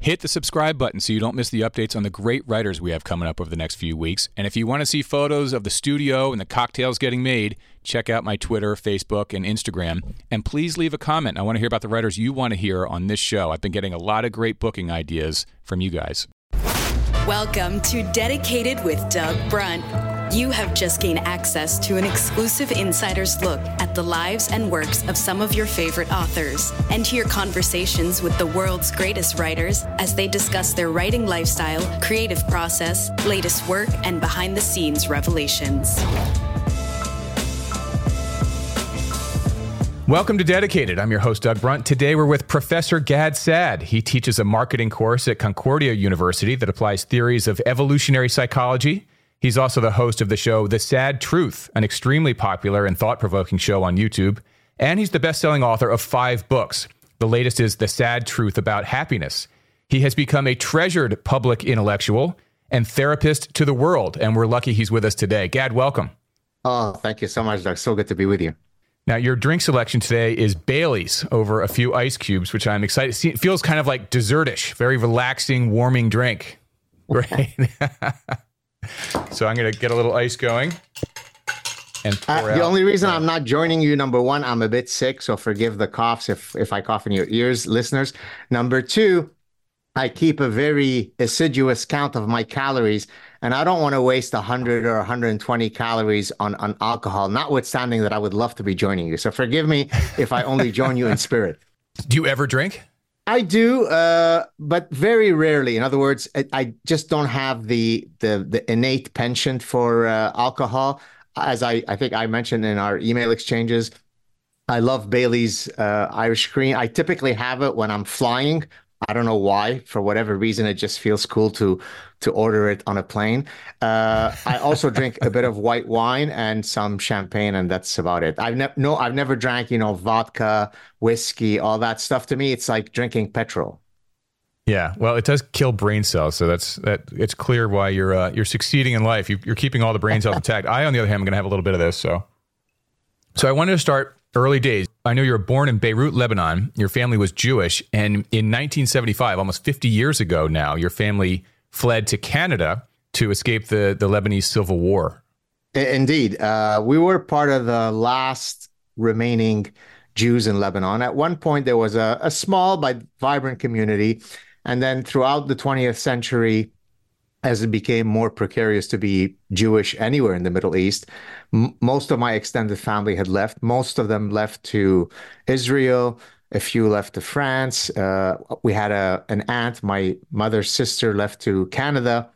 Hit the subscribe button so you don't miss the updates on the great writers we have coming up over the next few weeks. And if you want to see photos of the studio and the cocktails getting made, check out my Twitter, Facebook, and Instagram. And please leave a comment. I want to hear about the writers you want to hear on this show. I've been getting a lot of great booking ideas from you guys. Welcome to Dedicated with Doug Brunt. You have just gained access to an exclusive insider's look at the lives and works of some of your favorite authors and hear conversations with the world's greatest writers as they discuss their writing lifestyle, creative process, latest work, and behind the scenes revelations. Welcome to Dedicated. I'm your host, Doug Brunt. Today we're with Professor Gad Saad. He teaches a marketing course at Concordia University that applies theories of evolutionary psychology. He's also the host of the show The Saad Truth, an extremely popular and thought provoking show on YouTube. And he's the best selling author of five books. The latest is The Saad Truth About Happiness. He has become a treasured public intellectual and therapist to the world. And we're lucky he's with us today. Gad, welcome. Oh, thank you so much, Doug. So good to be with you. Now, your drink selection today is Bailey's over a few ice cubes, which I'm excited. See, it feels kind of like dessertish, very relaxing, warming drink. Right. so I'm going to get a little ice going. And pour uh, the only reason I'm not joining you, number one, I'm a bit sick, so forgive the coughs if if I cough in your ears, listeners. Number two, I keep a very assiduous count of my calories and I don't want to waste 100 or 120 calories on, on alcohol, notwithstanding that I would love to be joining you. So forgive me if I only join you in spirit. Do you ever drink? I do, uh, but very rarely. In other words, I, I, just don't have the the, the innate penchant for uh, alcohol. As I, I think I mentioned in our email exchanges, I love Bailey's uh, Irish Cream. I typically have it when I'm flying I don't know why. For whatever reason, it just feels cool to to order it on a plane. Uh, I also drink a bit of white wine and some champagne, and that's about it. I've never no, I've never drank you know vodka, whiskey, all that stuff. To me, it's like drinking petrol. Yeah, well, it does kill brain cells, so that's that. It's clear why you're uh, you're succeeding in life. You, are keeping all the brain cells intact. I, on the other hand, I'm going to have a little bit of this. So, so I wanted to start early days. I know you were born in Beirut, Lebanon. Your family was Jewish. And in 1975, almost 50 years ago now, your family fled to Canada to escape the, the Lebanese civil war. Indeed. Uh, we were part of the last remaining Jews in Lebanon. At one point, there was a, a small but vibrant community. And then throughout the 20th century, as it became more precarious to be Jewish anywhere in the Middle East, m- most of my extended family had left. Most of them left to Israel. A few left to France. Uh, we had a an aunt, my mother's sister, left to Canada,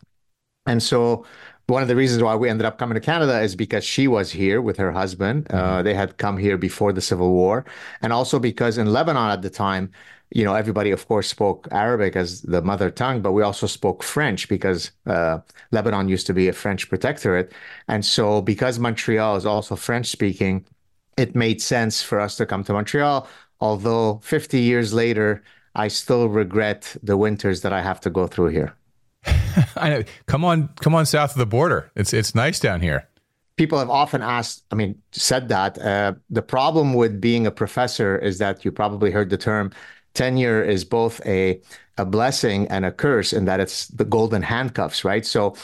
and so one of the reasons why we ended up coming to Canada is because she was here with her husband. Uh, mm-hmm. they had come here before the Civil War, and also because in Lebanon at the time, you know, everybody, of course, spoke Arabic as the mother tongue, but we also spoke French because uh, Lebanon used to be a French protectorate. And so, because Montreal is also French speaking, it made sense for us to come to Montreal. Although 50 years later, I still regret the winters that I have to go through here. I know. Come on, come on south of the border. It's it's nice down here. People have often asked, I mean, said that. Uh, the problem with being a professor is that you probably heard the term tenure is both a a blessing and a curse in that it's the golden handcuffs, right? So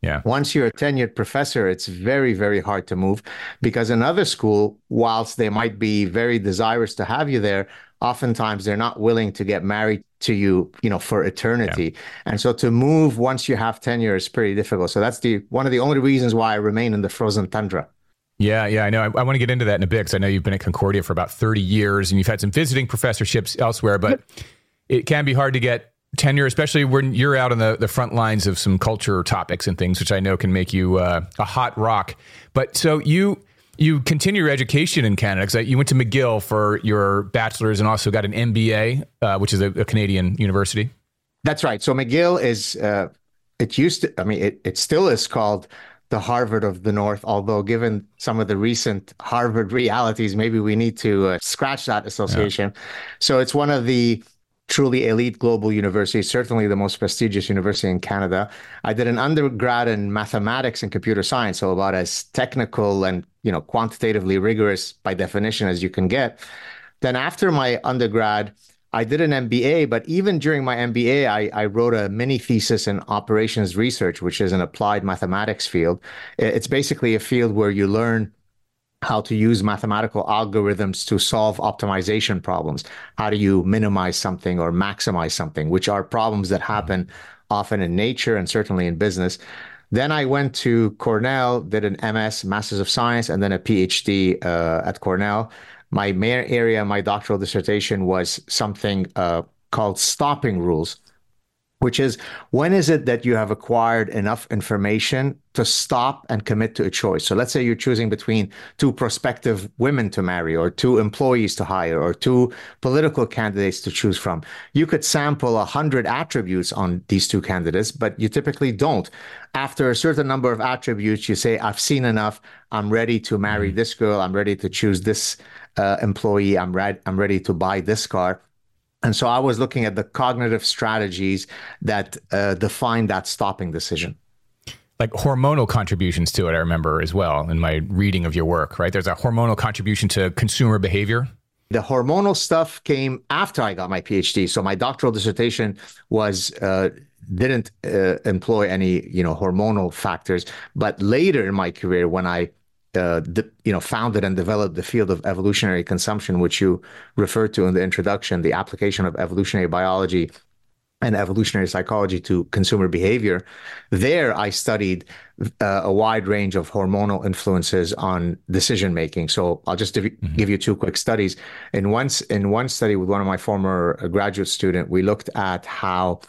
yeah. Once you're a tenured professor, it's very, very hard to move because another school, whilst they might be very desirous to have you there, oftentimes they're not willing to get married to you, you know, for eternity. Yeah. And so to move once you have tenure is pretty difficult. So that's the one of the only reasons why I remain in the frozen tundra. Yeah, yeah, I know. I, I want to get into that in a bit because I know you've been at Concordia for about 30 years and you've had some visiting professorships elsewhere, but it can be hard to get tenure, especially when you're out on the, the front lines of some culture topics and things, which I know can make you uh, a hot rock. But so you you continue your education in Canada because you went to McGill for your bachelor's and also got an MBA, uh, which is a, a, Canadian university. That's right. So McGill is uh, it used to. I mean, it, it still is called the Harvard of the North. Although, given some of the recent Harvard realities, maybe we need to uh, scratch that association. Yeah. So it's one of the truly elite global university, certainly the most prestigious university in Canada. I did an undergrad in mathematics and computer science, so about as technical and you know quantitatively rigorous by definition as you can get. Then after my undergrad, I did an MBA, but even during my MBA, I, I, wrote a mini thesis in operations research, which is an applied mathematics field. It's basically a field where you learn how to use mathematical algorithms to solve optimization problems. How do you minimize something or maximize something, which are problems that happen often in nature and certainly in business. Then I went to Cornell, did an MS, Masters of Science, and then a PhD uh, at Cornell. My main area, my doctoral dissertation was something uh, called stopping rules which is when is it that you have acquired enough information to stop and commit to a choice? So let's say you're choosing between two prospective women to marry, or two employees to hire, or two political candidates to choose from. You could sample a hundred attributes on these two candidates, but you typically don't. After a certain number of attributes, you say, I've seen enough. I'm ready to marry mm-hmm. this girl. I'm ready to choose this uh, employee. I'm, ready. I'm ready to buy this car and so I was looking at the cognitive strategies that uh, define that stopping decision. Like hormonal contributions to it, I remember as well in my reading of your work, right? There's a hormonal contribution to consumer behavior. The hormonal stuff came after I got my PhD. So my doctoral dissertation was uh, didn't uh, employ any, you know, hormonal factors. But later in my career, when I uh, the, you know, founded and developed the field of evolutionary consumption, which you referred to in the introduction, the application of evolutionary biology and evolutionary psychology to consumer behavior. There, I studied uh, a wide range of hormonal influences on decision making. So I'll just mm-hmm. give you two quick studies. In one in one study with one of my former graduate student, we looked at how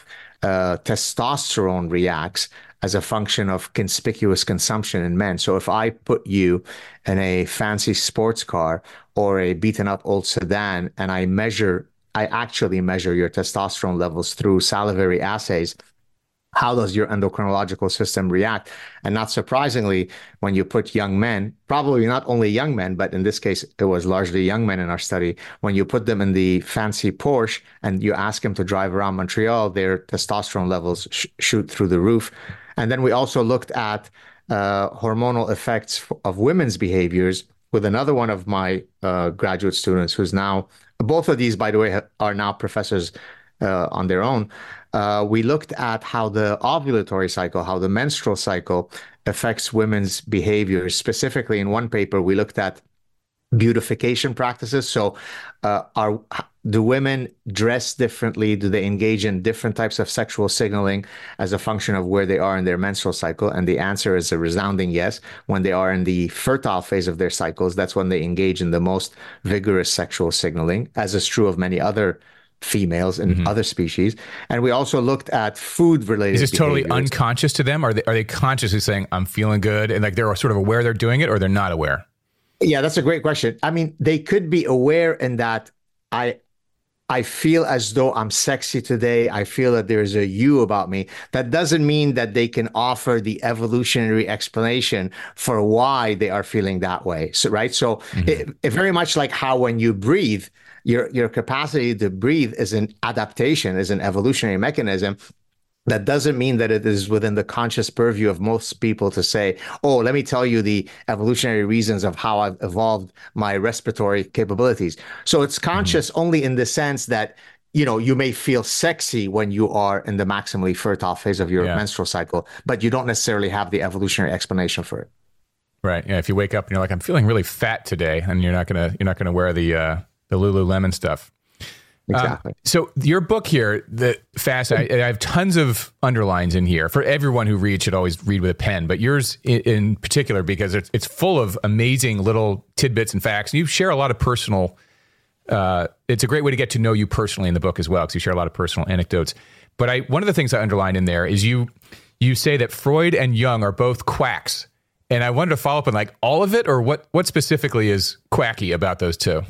uh, testosterone reacts as a function of conspicuous consumption in men. So if I put you in a fancy sports car or a beaten up old sedan and I measure, I actually measure your testosterone levels through salivary assays, how does your endocrinological system react? And not surprisingly, when you put young men, probably not only young men, but in this case, it was largely young men in our study, when you put them in the fancy Porsche and you ask them to drive around Montreal, their testosterone levels sh- shoot through the roof. And then we also looked at uh, hormonal effects of women's behaviors with another one of my uh, graduate students who's now, both of these, by the way, are now professors uh, on their own. Uh, we looked at how the ovulatory cycle, how the menstrual cycle affects women's behaviors. Specifically, in one paper, we looked at beautification practices. So, uh, are do women dress differently? Do they engage in different types of sexual signaling as a function of where they are in their menstrual cycle? And the answer is a resounding yes. When they are in the fertile phase of their cycles, that's when they engage in the most vigorous sexual signaling, as is true of many other females and mm-hmm. other species. And we also looked at food related. Is this totally unconscious to them? Are they are they consciously saying I'm feeling good and like they're sort of aware they're doing it, or they're not aware? Yeah, that's a great question. I mean, they could be aware in that I I feel as though I'm sexy today. I feel that there's a you about me. That doesn't mean that they can offer the evolutionary explanation for why they are feeling that way. So, right. So, mm-hmm. it, it very much like how when you breathe, your your capacity to breathe is an adaptation, is an evolutionary mechanism that doesn't mean that it is within the conscious purview of most people to say, oh, let me tell you the evolutionary reasons of how I've evolved my respiratory capabilities. So it's mm-hmm. conscious mm-hmm. only in the sense that you know you may feel sexy when you are in the maximally fertile phase of your yeah. menstrual cycle but you don't necessarily have the evolutionary explanation for it right yeah if you wake up and you're like i'm feeling really fat today and you're not gonna you're not gonna wear the uh the lululemon stuff exactly. Um, so your book here, the fast, I, I, have tons of underlines in here for everyone who reads should always read with a pen, but yours in, in particular because it's, it's full of amazing little tidbits and facts. And you share a lot of personal. Uh, it's a great way to get to know you personally in the book as well because you share a lot of personal anecdotes. But I one of the things I underlined in there is you you say that Freud and Jung are both quacks, and I wanted to follow up on like all of it or what what specifically is quacky about those two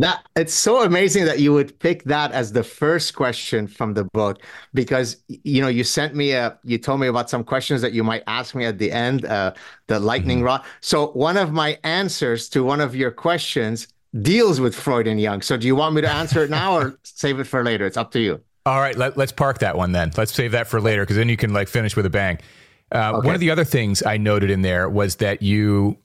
that it's so amazing that you would pick that as the first question from the book because you know you sent me a you told me about some questions that you might ask me at the end uh, the lightning mm-hmm. rod. So one of my answers to one of your questions deals with freud and jung. So do you want me to answer it now or save it for later? It's up to you. All right let, us park that one then. Let's save that for later because then you can like finish with a bang. Uh, okay. One of the other things I noted in there was that you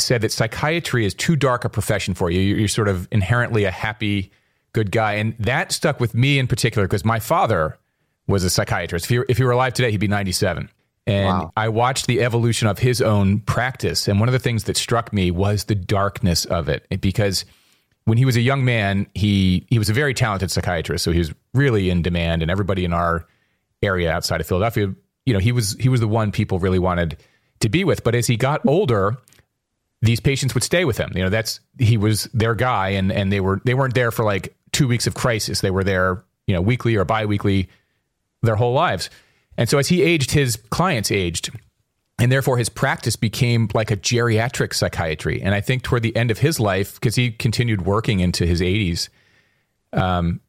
said that psychiatry is too dark a profession for you. You're sort of inherently a happy, good guy. And that stuck with me in particular because my father was a psychiatrist. If he, if he were alive today, he'd be 97. And wow. I watched the evolution of his own practice. And one of the things that struck me was the darkness of it. Because when he was a young man, he, he was a very talented psychiatrist. So he was really in demand, and everybody in our area outside of Philadelphia, you know, he was he was the one people really wanted to be with. But as he got older, these patients would stay with him. You know, that's he was their guy, and and they were they weren't there for like two weeks of crisis. They were there, you know, weekly or biweekly, their whole lives. And so as he aged, his clients aged, and therefore his practice became like a geriatric psychiatry. And I think toward the end of his life, because he continued working into his 80s, um,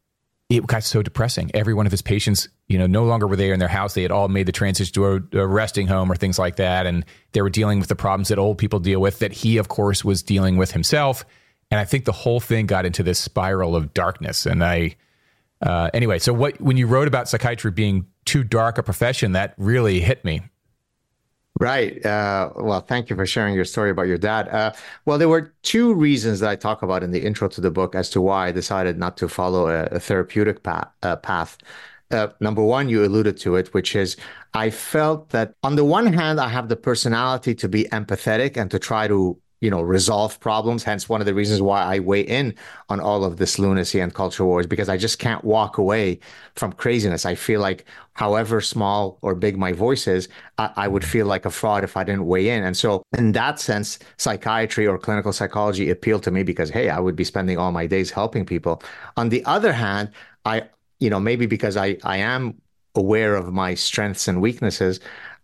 it got so depressing. Every one of his patients, you know, no longer were there in their house. They had all made the transition to a, resting home or things like that, and they were dealing with the problems that old people deal with. That he, of course, was dealing with himself. And I think the whole thing got into this spiral of darkness. And I, uh, anyway, so what when you wrote about psychiatry being too dark a profession, that really hit me. Right. Uh, well, thank you for sharing your story about your dad. Uh, well, there were two reasons that I talk about in the intro to the book as to why I decided not to follow a, a therapeutic path. Uh, path. number one, you alluded to it, which is I felt that on the one hand, I have the personality to be empathetic and to try to you know resolve problems hence one of the reasons why i weigh in on all of this lunacy and culture wars because i just can't walk away from craziness. I feel like however small or big my voice is I, I, would feel like a fraud if i didn't weigh in. And so in that sense psychiatry or clinical psychology appealed to me because hey i would be spending all my days helping people. On the other hand i you know maybe because i i am aware of my strengths and weaknesses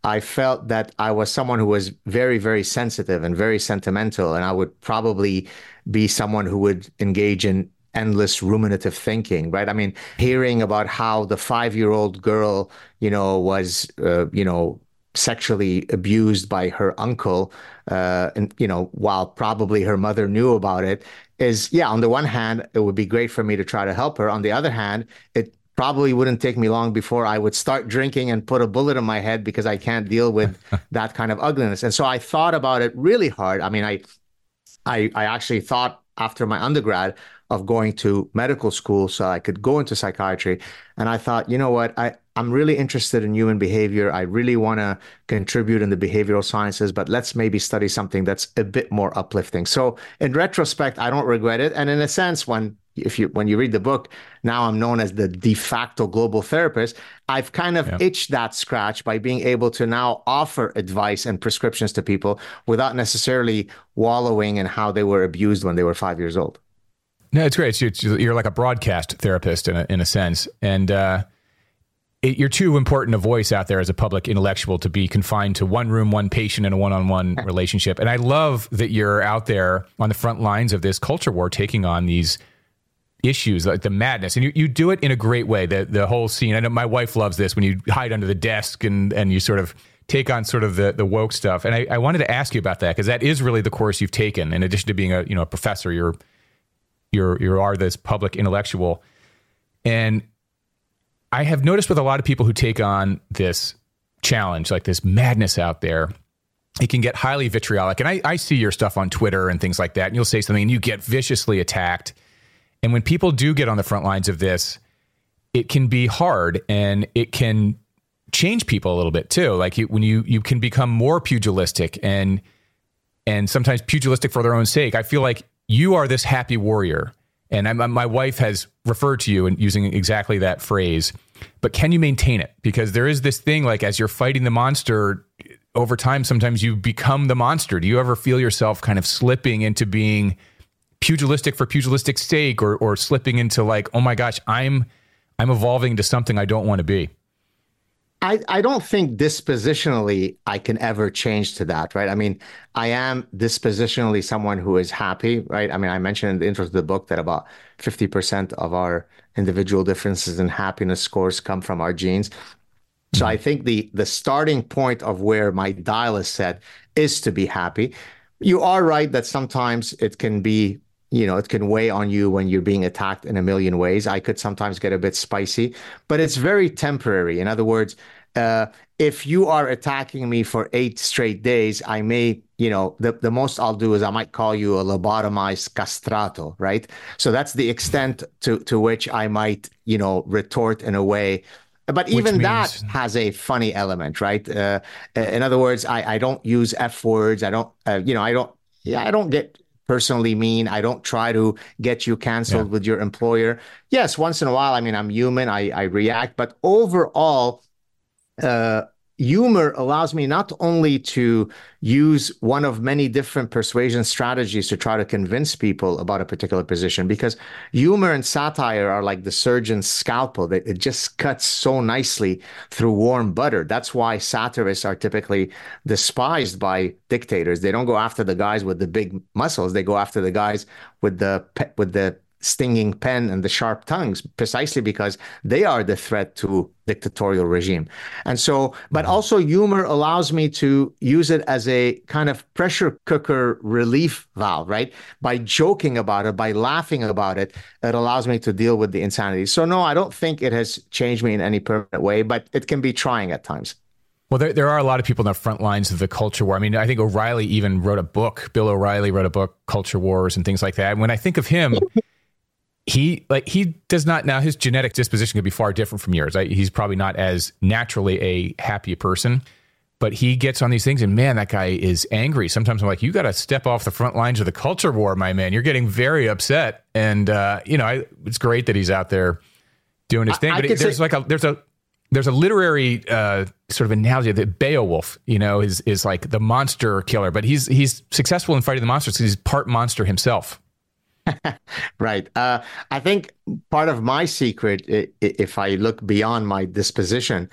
I felt that I was someone who was very, very sensitive and very sentimental. And I would probably be someone who would engage in endless ruminative thinking, right? I mean, hearing about how the five year old girl, you know, was, uh, you know, sexually abused by her uncle, uh, and, you know, while probably her mother knew about it, is, yeah, on the one hand, it would be great for me to try to help her. On the other hand, it probably wouldn't take me long before I would start drinking and put a bullet in my head because I can't deal with that kind of ugliness. And so I thought about it really hard. I mean, I, I, I actually thought after my undergrad of going to medical school so I could go into psychiatry. And I thought, you know what, I, I'm really interested in human behavior. I really want to contribute in the behavioral sciences, but let's maybe study something that's a bit more uplifting. So in retrospect, I don't regret it. And in a sense, when if you when you read the book now i'm known as the de facto global therapist i've kind of yeah. itched that scratch by being able to now offer advice and prescriptions to people without necessarily wallowing in how they were abused when they were five years old no it's great you're, you're like a broadcast therapist in a, in a sense and uh, it, you're too important a voice out there as a public intellectual to be confined to one room, one patient, and a one-on-one relationship. And I love that you're out there on the front lines of this culture war, taking on these issues, like the madness, and you, you do it in a great way. The the whole scene. I know my wife loves this when you hide under the desk and and you sort of take on sort of the the woke stuff. And I, I wanted to ask you about that because that is really the course you've taken. In addition to being a you know a professor, you're you're you are this public intellectual, and I have noticed with a lot of people who take on this challenge, like this madness out there, it can get highly vitriolic. And I, I see your stuff on Twitter and things like that, and you'll say something and you get viciously attacked and when people do get on the front lines of this, it can be hard and it can change people a little bit too. Like when you you can become more pugilistic and and sometimes pugilistic for their own sake. I feel like you are this happy warrior And I, my wife has referred to you and using exactly that phrase. But can you maintain it? Because there is this thing like as you're fighting the monster over time, sometimes you become the monster. Do you ever feel yourself kind of slipping into being pugilistic for pugilistic sake or, or slipping into like, oh my gosh, I'm I'm evolving to something I don't want to be? I, I don't think dispositionally I can ever change to that, right? I mean, I am dispositionally someone who is happy, right? I mean, I mentioned in the intro to the book that about 50% of our individual differences in happiness scores come from our genes. So mm-hmm. I think the the starting point of where my dial is set is to be happy. You are right that sometimes it can be you know, it can weigh on you when you're being attacked in a million ways. I could sometimes get a bit spicy, but it's very temporary. In other words, uh, if you are attacking me for eight straight days, I may, you know, the, the most I'll do is I might call you a lobotomized castrato, right? So that's the extent to, to which I might, you know, retort in a way. But even means... that has a funny element, right? Uh, in other words, I, I don't use F words. I don't, uh, you know, I don't, yeah, I don't get personally mean. I don't try to get you canceled yeah. with your employer. Yes, once in a while, I mean, I'm human, I, I react, but overall, uh, humor allows me not only to use one of many different persuasion strategies to try to convince people about a particular position because humor and satire are like the surgeon's scalpel. That it just cuts so nicely through warm butter. That's why satirists are typically despised by dictators. They don't go after the guys with the big muscles. They go after the guys with the with the stinging pen and the sharp tongues precisely because they are the threat to dictatorial regime and so but mm-hmm. also humor allows me to use it as a kind of pressure cooker relief valve right by joking about it by laughing about it it allows me to deal with the insanity so no i don't think it has changed me in any permanent way but it can be trying at times well, there, there are a lot of people in the front lines of the culture war. I mean, I think O'Reilly even wrote a book. Bill O'Reilly wrote a book, Culture Wars, and things like that. And when I think of him, he like he does not now his genetic disposition could be far different from yours. He's probably not as naturally a happy person, but he gets on these things and man, that guy is angry. Sometimes I'm like, you got to step off the front lines of the culture war, my man. You're getting very upset, and uh, you know I, it's great that he's out there doing his thing. I, I but there's say- like a there's a there's a literary uh, sort of analogy that Beowulf, you know, is is like the monster killer, but he's he's successful in fighting the monsters because he's part monster himself. right. Uh, I think part of my secret, if I look beyond my disposition,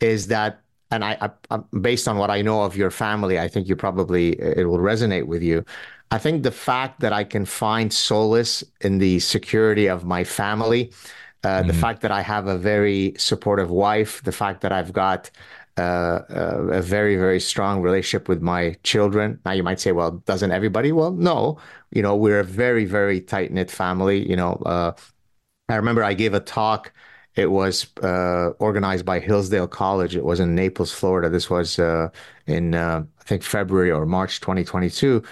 is that, and I, I, based on what I know of your family, I think you probably it will resonate with you. I think the fact that I can find solace in the security of my family, uh, mm-hmm. the fact that I have a very supportive wife, the fact that I've got uh, uh, a very very strong relationship with my children. Now you might say, well, doesn't everybody? Well, no. You know, we're a very very tight knit family. You know, uh, I remember I gave a talk. It was uh, organized by Hillsdale College. It was in Naples, Florida. This was uh, in I think February or March 2022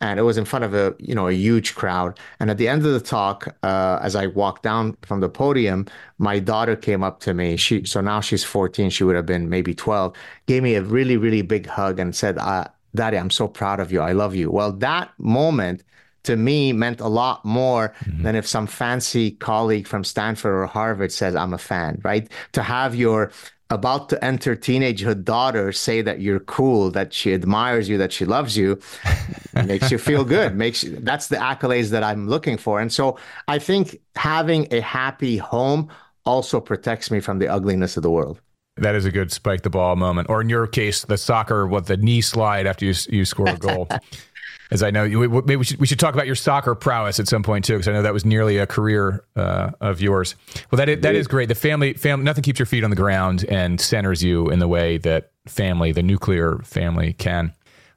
and it was in front of a you know a huge crowd. And at the end of the talk uh, as i walked down from the podium my daughter came up to me. She so now she's 14 she would have been maybe 12 gave me a really really big hug and said uh, daddy i'm so proud of you. I love you. Well that moment to me meant a lot more mm-hmm. than if some fancy colleague from Stanford or Harvard says I'm a fan, right? To have your about to enter teenagehood daughter say that you're cool, that she admires you, that she loves you, makes you feel good. Makes you, that's the accolades that I'm looking for. And so I think having a happy home also protects me from the ugliness of the world. That is a good spike the ball moment, or in your case, the soccer with the knee slide after you you score a goal. as I know, maybe we should, we should talk about your soccer prowess at some point too, because I know that was nearly a career uh, of yours. Well, that is, that is great. The family, family, nothing keeps your feet on the ground and centers you in the way that family, the nuclear family, can.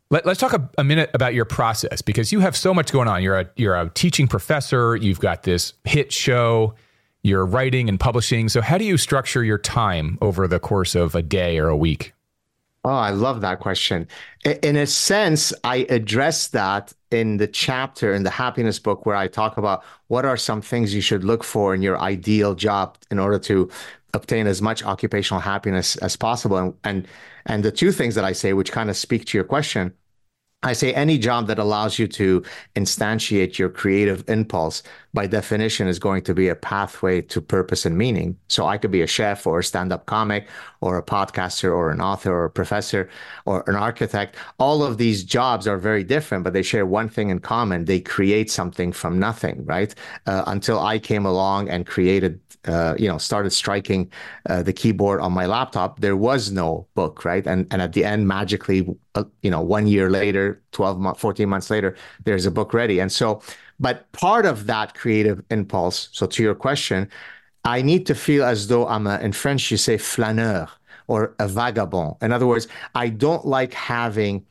Let, us talk a, a, minute about your process because you have so much going on. You're a you're a teaching professor. You've got this hit show. You're writing and publishing. So, how do you structure your time over the course of a day or a week? Oh, I love that question. In a sense, I address that in the chapter in the happiness book where I talk about what are some things you should look for in your ideal job in order to obtain as much occupational happiness as possible. And and, and the two things that I say, which kind of speak to your question, I say any job that allows you to instantiate your creative impulse by definition is going to be a pathway to purpose and meaning. So I could be a chef or a stand-up comic or a podcaster or an author or a professor or an architect. All of these jobs are very different, but they share one thing in common. They create something from nothing, right? Uh, until I came along and created uh, you know, started striking uh, the keyboard on my laptop, there was no book, right? And and at the end, magically, uh, you know, one year later, 12 months, 14 months later, there's a book ready. And so, but part of that creative impulse, so to your question, I need to feel as though I'm a, in French, you say flaneur or a vagabond. In other words, I don't like having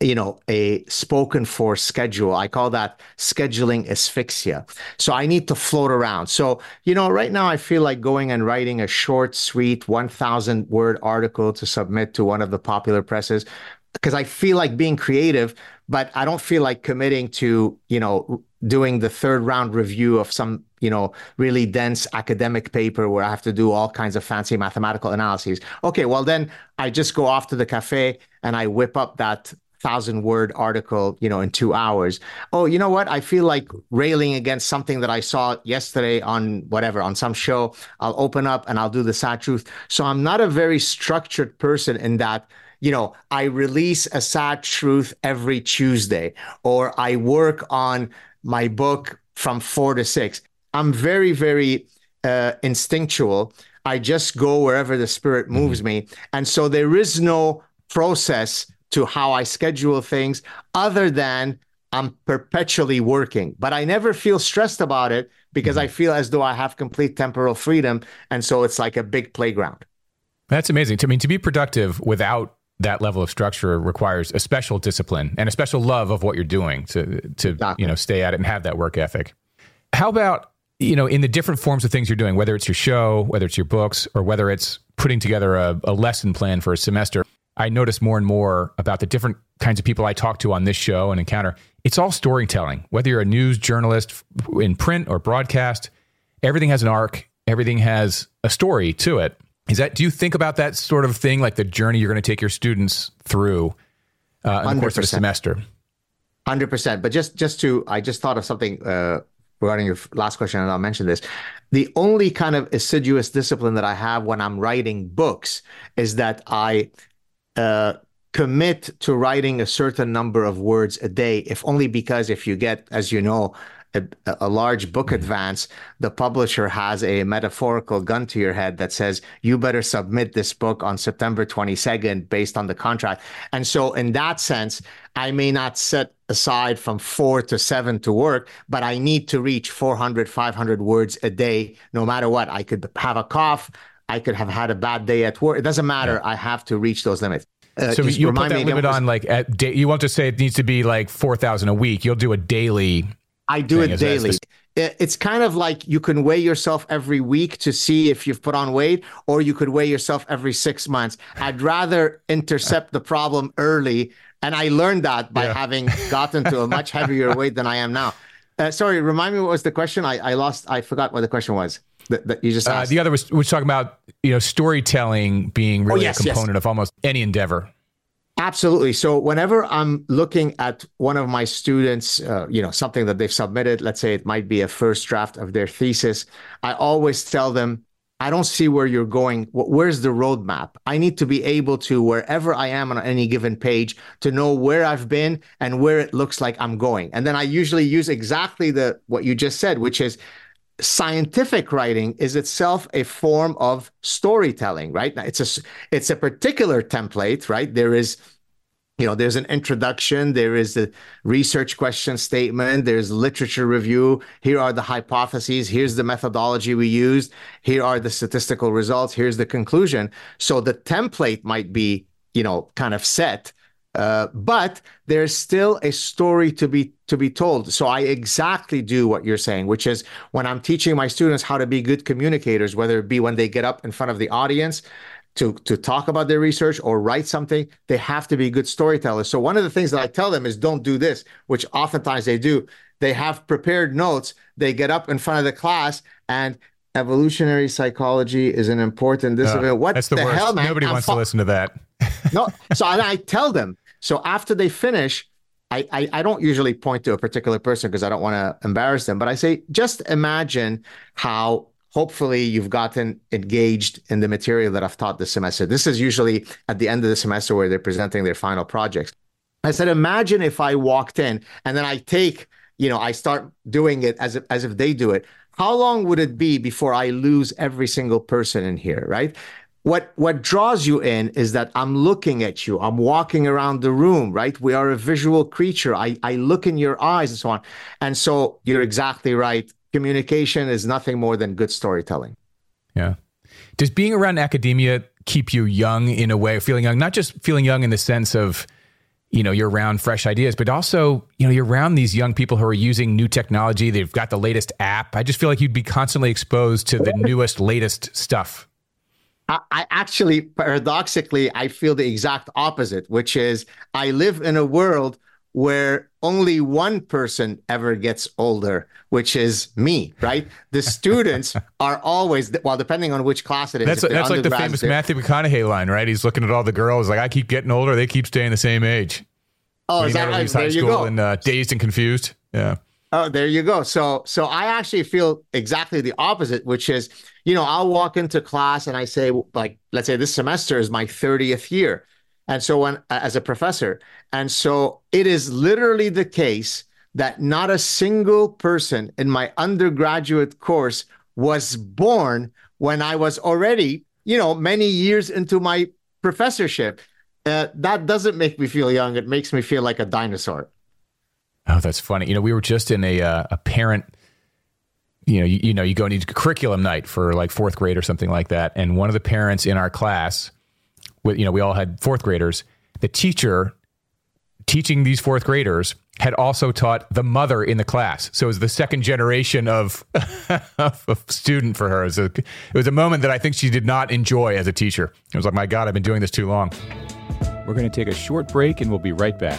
you know a spoken for schedule. I call that scheduling asphyxia. So i need to float around. So you know right now i feel like going and writing a short sweet 1000 word article to submit to one of the popular presses because i feel like being creative but i don't feel like committing to you know doing the third round review of some you know really dense academic paper where i have to do all kinds of fancy mathematical analyses. Okay well then i just go off to the cafe and i whip up that thousand word article, you know, in two hours. Oh, you know what? I feel like railing against something that I saw yesterday on whatever, on some show. I'll open up and I'll do the Saad Truth. So I'm not a very structured person in that you know, I release a Saad Truth every Tuesday, or I work on my book from four to six. I'm very, very uh, instinctual. I just go wherever the spirit moves mm-hmm. me. And so there is no process to how I schedule things other than I'm perpetually working. But I never feel stressed about it because I mm-hmm. feel as though I have complete temporal freedom. And so it's like a big playground. That's amazing. I mean, to be productive without that level of structure requires a special discipline and a special love of what you're doing to to exactly. you know stay at it and have that work ethic. How about you know in the different forms of things you're doing, whether it's your show, whether it's your books, or whether it's putting together a, a lesson plan for a semester? I notice more and more about the different kinds of people I talk to on this show and encounter. It's all storytelling. Whether you're a news journalist in print or broadcast, everything has an arc. Everything has a story to it. Is that? Do you think about that sort of thing, like the journey you're going to take your students through uh, in the course of a semester? Hundred percent. But just just to, I just thought of something uh, regarding your last question, and I'll mention this. The only kind of assiduous discipline that I have when I'm writing books is that I uh, commit to writing a certain number of words a day, if only because if you get, as you know, a, a, large book mm-hmm. advance, the publisher has a metaphorical gun to your head that says, you better submit this book on September 22nd based on the contract. And so, in that sense, I may not set aside from four to seven to work, but I need to reach 400, 500 words a day, no matter what. I could have a cough. I could have had a bad day at work. It doesn't matter. Yeah. I have to reach those limits. Uh, so you put that limit on like at day, you won't just say it needs to be like 4,000 a week. You'll do a daily. I do it daily. It's kind of like you can weigh yourself every week to see if you've put on weight, or you could weigh yourself every six months. I'd rather intercept the problem early. And I learned that by yeah. having gotten to a much heavier weight than I am now. Uh, sorry, remind me what was the question? I, I lost, I forgot what the question was that, that you just uh, the other was was talking about you know storytelling being oh, really oh, yes, a component yes. of almost any endeavor. Absolutely. So whenever I'm looking at one of my students, uh, you know, something that they've submitted, let's say it might be a first draft of their thesis, I always tell them, I don't see where you're going. Where's the roadmap? I need to be able to, wherever I am on any given page, to know where I've been and where it looks like I'm going. And then I usually use exactly the what you just said, which is scientific writing is itself a form of storytelling right? Now it's a it's a particular template right? There is you know there's an introduction there is the research question statement there's literature review here are the hypotheses here's the methodology we used here are the statistical results here's the conclusion. So the template might be you know kind of set uh, but there's still a story to be to be told. So I exactly do what you're saying, which is when I'm teaching my students how to be good communicators, whether it be when they get up in front of the audience to to talk about their research or write something, they have to be good storytellers. So one of the things that I tell them is don't do this, which oftentimes they do. They have prepared notes. They get up in front of the class and evolutionary psychology is an important discipline. Uh, what that's the, the hell, man? Nobody I'm wants to listen to that. no, so I, I tell them So after they finish, I, I, I don't usually point to a particular person because I don't want to embarrass them, but I say, just imagine how hopefully you've gotten engaged in the material that I've taught this semester. This is usually at the end of the semester where they're presenting their final projects. I said, imagine if I walked in and then I take, you know, I start doing it as if, as if they do it. How long would it be before I lose every single person in here, right? What what draws you in is that I'm looking at you. I'm walking around the room, right? We are a visual creature. I, I look in your eyes and so on. And so you're exactly right. Communication is nothing more than good storytelling. Yeah. Does being around academia keep you young in a way, feeling young, not just feeling young in the sense of you know you're around fresh ideas but also you know you're around these young people who are using new technology they've got the latest app i just feel like you'd be constantly exposed to the newest latest stuff I, I actually paradoxically i feel the exact opposite which is i live in a world where only one person ever gets older, which is me, right? The students are always, well, depending on which class it is. That's, that's like the famous Matthew McConaughey line, right? He's looking at all the girls like, I keep getting older, they keep staying the same age. Oh, is that right? High school and uh, dazed and confused. Yeah. Oh, there you go. So, so I actually feel exactly the opposite, which is, you know, I'll walk into class and I say, like, let's say this semester is my 30th year. And so when as a professor, and so it is literally the case that not a single person in my undergraduate course was born when I was already, you know, many years into my professorship. Uh, that doesn't make me feel young. It makes me feel like a dinosaur. Oh, that's funny. You know, we were just in a uh, a parent. You know, you, you know, you go into curriculum night for like fourth grade or something like that, and one of the parents in our class with, you know, we all had fourth graders. The teacher teaching these fourth graders had also taught the mother in the class. So it was the second generation of, of student for her. It was, a, it was a moment that I think she did not enjoy as a teacher. It was like, my God, I've been doing this too long. We're going to take a short break and we'll be right back.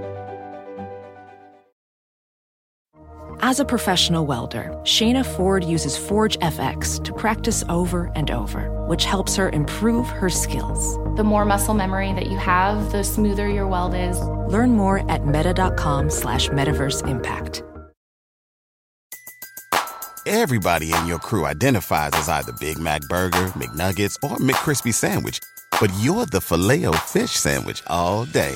As a professional welder, Shayna Ford uses Forge FX to practice over and over, which helps her improve her skills. The more muscle memory that you have, the smoother your weld is. Learn more at meta.com slash metaverse impact. Everybody in your crew identifies as either Big Mac Burger, McNuggets, or McCrispy Sandwich, but you're the Filet O Fish Sandwich all day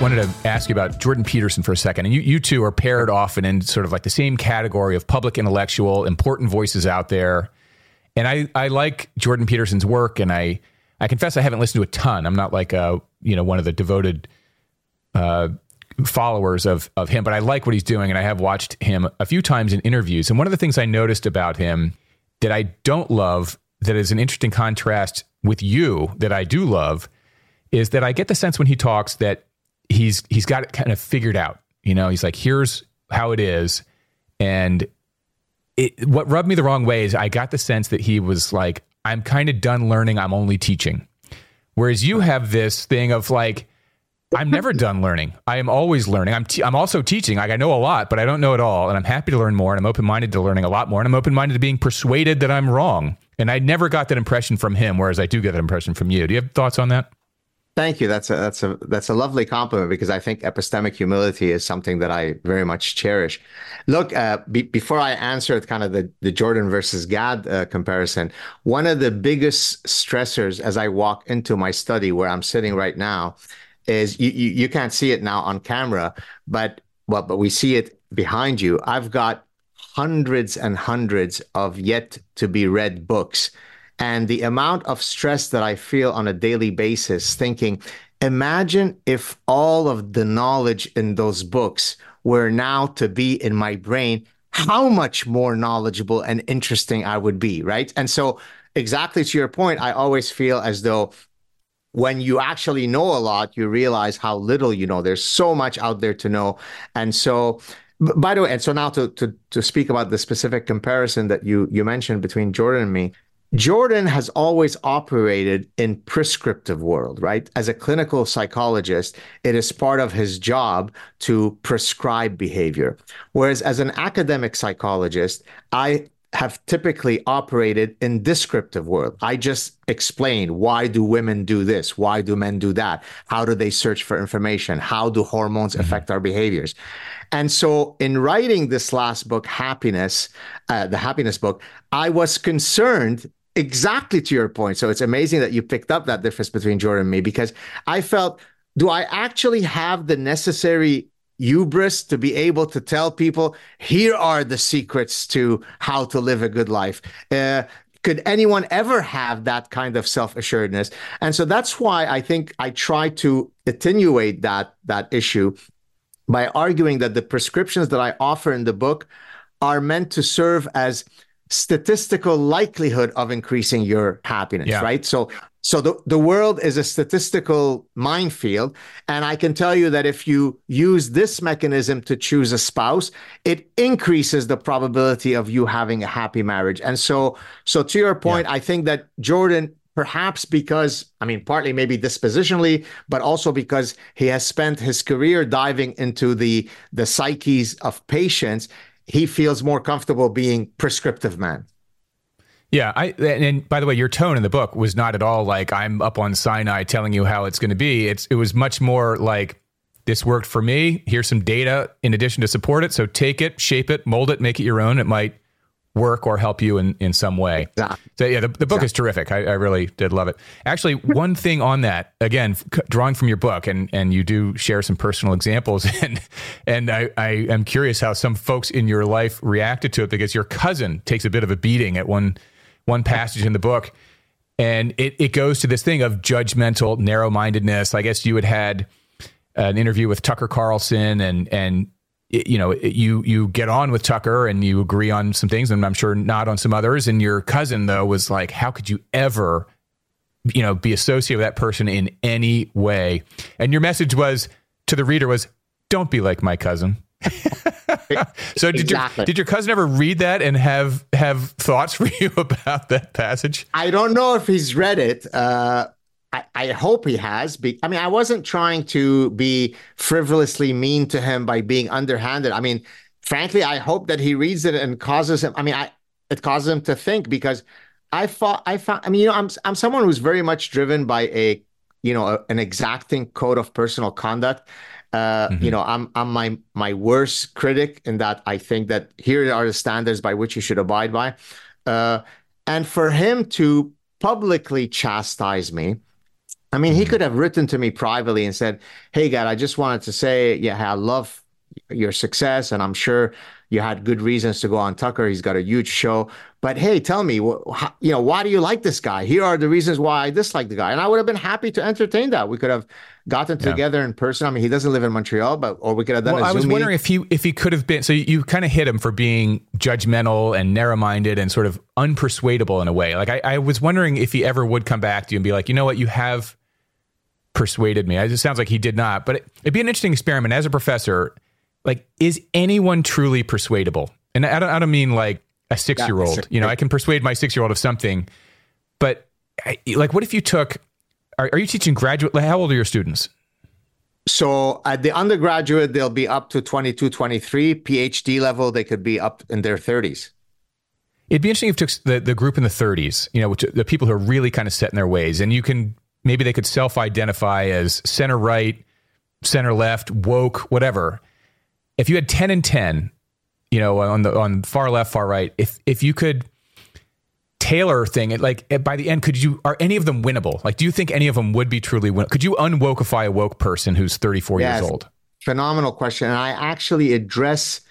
Wanted to ask you about Jordan Peterson for a second. And you, you two are paired often in sort of like the same category of public intellectual, important voices out there. And I, I like Jordan Peterson's work, and I, I confess I haven't listened to a ton. I'm not like a, you know, one of the devoted uh, followers of of him, but I like what he's doing, and I have watched him a few times in interviews. And one of the things I noticed about him that I don't love, that is an interesting contrast with you, that I do love, is that I get the sense when he talks that he's he's got it kind of figured out. You know, he's like, here's how it is, and it, what rubbed me the wrong way is I got the sense that he was like, I'm kind of done learning. I'm only teaching. Whereas you have this thing of like, I'm never done learning. I am always learning. I'm I'm also teaching. Like I know a lot, but I don't know it all, and I'm happy to learn more. And I'm open minded to learning a lot more. And I'm open minded to being persuaded that I'm wrong. And I never got that impression from him, whereas I do get that impression from you. Do you have thoughts on that? Thank you. That's a that's a that's a lovely compliment because I think epistemic humility is something that I very much cherish. Look, uh, be, before I answer kind of the the Jordan versus Gad uh, comparison, one of the biggest stressors as I walk into my study where I'm sitting right now is you you, you can't see it now on camera, but well, but we see it behind you. I've got hundreds and hundreds of yet to be read books. And the amount of stress that I feel on a daily basis thinking, imagine if all of the knowledge in those books were now to be in my brain, how much more knowledgeable and interesting I would be, right? And so, exactly to your point, I always feel as though when you actually know a lot, you realize how little you know. There's so much out there to know. And so, by the way, and so now to to to speak about the specific comparison that you you mentioned between Jordan and me, Jordan has always operated in prescriptive world, right? As a clinical psychologist, it is part of his job to prescribe behavior. Whereas as an academic psychologist, I have typically operated in descriptive world. I just explain why do women do this? Why do men do that? How do they search for information? How do hormones mm-hmm. affect our behaviors? And so in writing this last book, Happiness, uh, the happiness book, I was concerned exactly to your point. So it's amazing that you picked up that difference between Jordan and me because I felt, do I actually have the necessary hubris to be able to tell people, here are the secrets to how to live a good life? Uh, could anyone ever have that kind of self-assuredness? And so that's why I think I try to attenuate that that issue by arguing that the prescriptions that I offer in the book are meant to serve as statistical likelihood of increasing your happiness, yeah. right? So so the, the world is a statistical minefield. And I can tell you that if you use this mechanism to choose a spouse, it increases the probability of you having a happy marriage. And so so to your point, yeah. I think that Jordan perhaps because I mean partly maybe dispositionally, but also because he has spent his career diving into the the psyches of patients, he feels more comfortable being prescriptive man. Yeah, I and by the way, your tone in the book was not at all like I'm up on Sinai telling you how it's going to be. It's it was much more like this worked for me. Here's some data in addition to support it. So take it, shape it, mold it, make it your own. It might work or help you in, in some way. Exactly. So yeah, the, the book exactly. is terrific. I, I, really did love it. Actually, one thing on that, again, drawing from your book, and and you do share some personal examples, and and I, I am curious how some folks in your life reacted to it because your cousin takes a bit of a beating at one one passage in the book, and it it goes to this thing of judgmental narrow mindedness. I guess you had had an interview with Tucker Carlson, and and you know you you get on with Tucker and you agree on some things and I'm sure not on some others. And your cousin though was like how could you ever you know be associated with that person in any way? And your message was to the reader was don't be like my cousin. So did exactly. your did your cousin ever read that and have have thoughts for you about that passage? I don't know if he's read it uh I, I hope he has. Be, I mean, I wasn't trying to be frivolously mean to him by being underhanded. I mean, frankly, I hope that he reads it and causes him. I mean, I it causes him to think because I thought I found. I mean, you know, I'm I'm someone who's very much driven by a you know a, an exacting code of personal conduct. Uh, mm-hmm. You know, I'm I'm my my worst critic in that I think that here are the standards by which you should abide by. Uh, and for him to publicly chastise me I mean, he mm-hmm. could have written to me privately and said, Hey, Gad, I just wanted to say, yeah, I love your success. And I'm sure you had good reasons to go on Tucker. He's got a huge show. But hey, tell me, you know, why do you like this guy? Here are the reasons why I dislike the guy. And I would have been happy to entertain that. We could have gotten yeah. together in person. I mean, he doesn't live in Montreal, but or we could have done. Well, I was wondering if he if he could have been. So you, you kind of hit him for being judgmental and narrow minded and sort of unpersuadable in a way. Like I, I was wondering if he ever would come back to you and be like, you know what, you have persuaded me. It just sounds like he did not. But it, would be an interesting experiment as a professor. Like, is anyone truly persuadable? And I don't, I don't mean like a six year old. You know, I can persuade my six year old of something, but like, what if you took? Are, are you teaching graduate? How old are your students? So at the undergraduate, they'll be up to 22, 23. PhD level, they could be up in their 30s. It'd be interesting if you took the, the group in the 30s, you know, which, the people who are really kind of set in their ways, and you can maybe they could self-identify as center right, center left, woke, whatever. If you had 10 and 10, you know, on the on far left, far right, if if you could tailor thing, like by the end, could you are any of them winnable? Like, do you think any of them would be truly win? Could you unwokify a woke person who's 34 yes, years old? Phenomenal question. And I actually address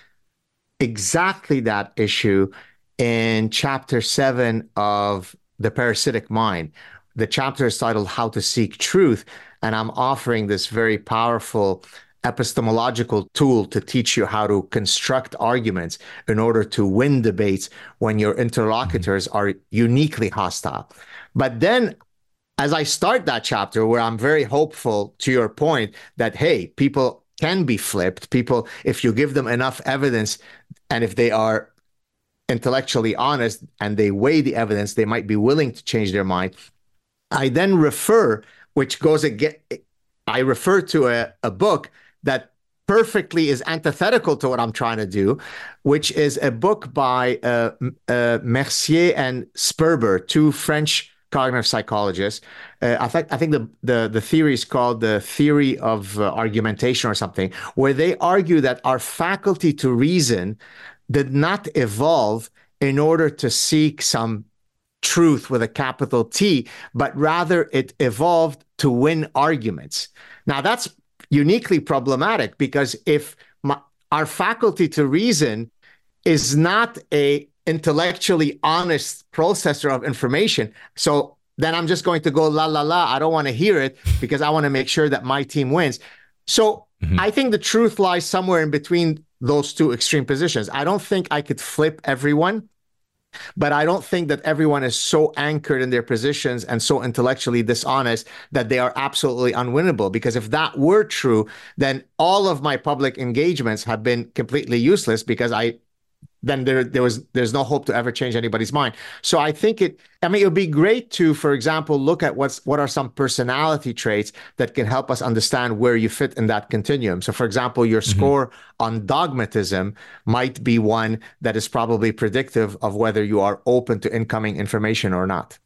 exactly that issue in chapter seven of The Parasitic Mind. The chapter is titled How to Seek Truth. And I'm offering this very powerful epistemological tool to teach you how to construct arguments in order to win debates when your interlocutors mm-hmm. are uniquely hostile. But then as I start that chapter where I'm very hopeful to your point that, hey, people can be flipped. People, if you give them enough evidence and if they are intellectually honest and they weigh the evidence, they might be willing to change their mind. I then refer, which goes again, I refer to a, a book that perfectly is antithetical to what I'm trying to do, which is a book by uh, uh, Mercier and Sperber, two French cognitive psychologists. Uh, I think I think the, the the theory is called the theory of uh, argumentation or something, where they argue that our faculty to reason did not evolve in order to seek some truth with a capital T, but rather it evolved to win arguments. Now that's uniquely problematic because if my, our faculty to reason is not a intellectually honest processor of information. So then I'm just going to go la la la. I don't want to hear it because I want to make sure that my team wins. So mm-hmm. I think the truth lies somewhere in between those two extreme positions. I don't think I could flip everyone, but I don't think that everyone is so anchored in their positions and so intellectually dishonest that they are absolutely unwinnable. Because if that were true, then all of my public engagements have been completely useless because I then there there was there's no hope to ever change anybody's mind. So I think it I mean it would be great to, for example, look at what's what are some personality traits that can help us understand where you fit in that continuum. So for example, your mm-hmm. score on dogmatism might be one that is probably predictive of whether you are open to incoming information or not.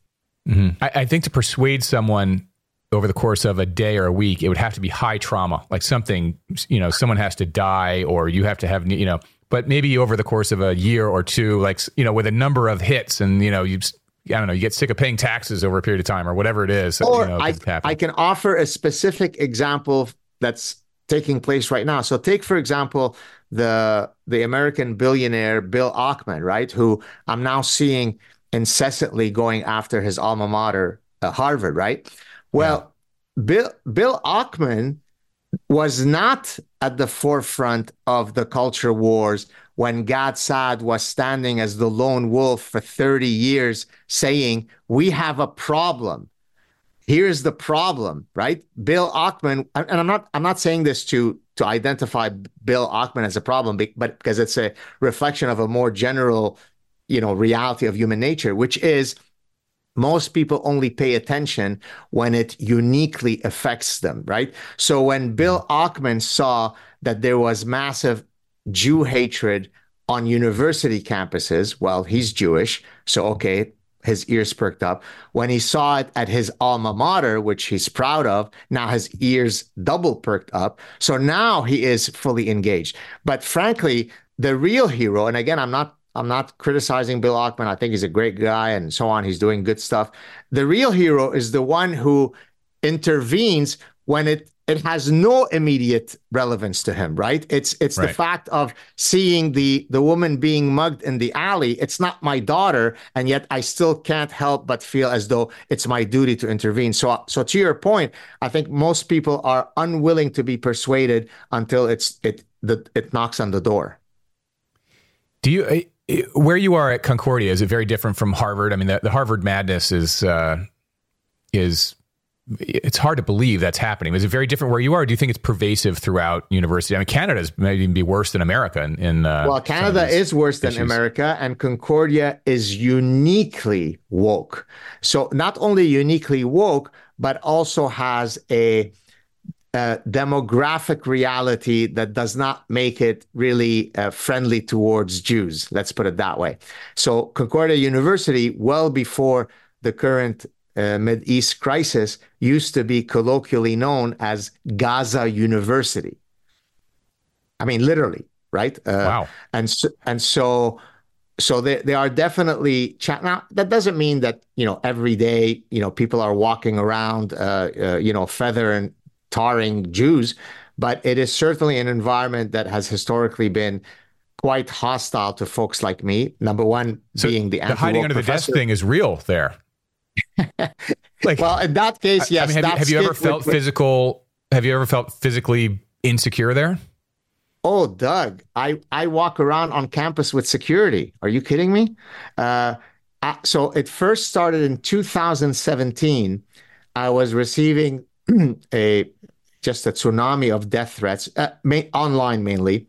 Mm-hmm. I, I think to persuade someone over the course of a day or a week, it would have to be high trauma, like something, you know, someone has to die or you have to have, you know, but maybe over the course of a year or two, like you know, with a number of hits, and you know, you I don't know, you get sick of paying taxes over a period of time, or whatever it is. Or you know, I, I can offer a specific example that's taking place right now. So take for example the the American billionaire Bill Ackman, right? Who I'm now seeing incessantly going after his alma mater, uh, Harvard, right? Well, yeah. Bill Bill Ackman was not at the forefront of the culture wars when Gad Saad was standing as the lone wolf for 30 years saying, We have a problem. Here's the problem, right? Bill Ackman, and I'm not I'm not saying this to to identify Bill Ackman as a problem, but because it's a reflection of a more general, you know, reality of human nature, which is most people only pay attention when it uniquely affects them, right? So when mm-hmm. Bill Ackman saw that there was massive Jew hatred on university campuses, well, he's Jewish, so okay, his ears perked up. When he saw it at his alma mater, which he's proud of, now his ears double perked up. So now he is fully engaged. But frankly, the real hero, and again, I'm not I'm not criticizing Bill Ackman. I think he's a great guy and so on. He's doing good stuff. The real hero is the one who intervenes when it it has no immediate relevance to him, right? It's it's right. the fact of seeing the the woman being mugged in the alley. It's not my daughter, and yet I still can't help but feel as though it's my duty to intervene. So so to your point, I think most people are unwilling to be persuaded until it's it the, it knocks on the door. Do you where you are at Concordia is it very different from Harvard? I mean, the, the Harvard madness is uh, is it's hard to believe that's happening. Is it very different where you are? do you think it's pervasive throughout university? I mean, Canada's maybe even be worse than America. In, in uh, well, Canada is worse than. America, and Concordia is uniquely woke. So not only uniquely woke, but also has a uh, demographic reality that does not make it really uh, friendly towards Jews. Let's put it that way. So Concordia University, well before the current uh, Mid East crisis, used to be colloquially known as Gaza University. I mean, literally, right? Uh, wow. And so, and so so they, they are definitely cha- now that doesn't mean that you know every day you know people are walking around uh, uh, you know feather and tarring Jews, but it is certainly an environment that has historically been quite hostile to folks like me. Number one, so being the the hiding under professor. the desk thing is real there. like, well, in that case, yes. I mean, have, you, have you ever felt physical? Have you ever felt physically insecure there? Oh, Doug, I I walk around on campus with security. Are you kidding me? Uh, I, so it first started in 2017. I was receiving a just a tsunami of death threats, uh, online mainly,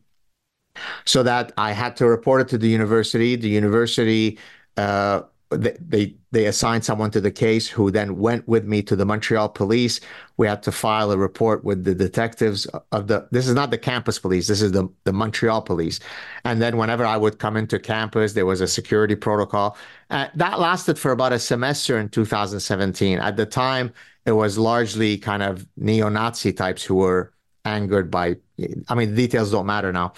so that I had to report it to the university. The university uh, they they assigned someone to the case who then went with me to the Montreal police. We had to file a report with the detectives of the. This is not the campus police. This is the the Montreal police. And then whenever I would come into campus, there was a security protocol. Uh, that lasted for about a semester in 2017. At the time, it was largely kind of neo-Nazi types who were angered by. I mean, details don't matter now.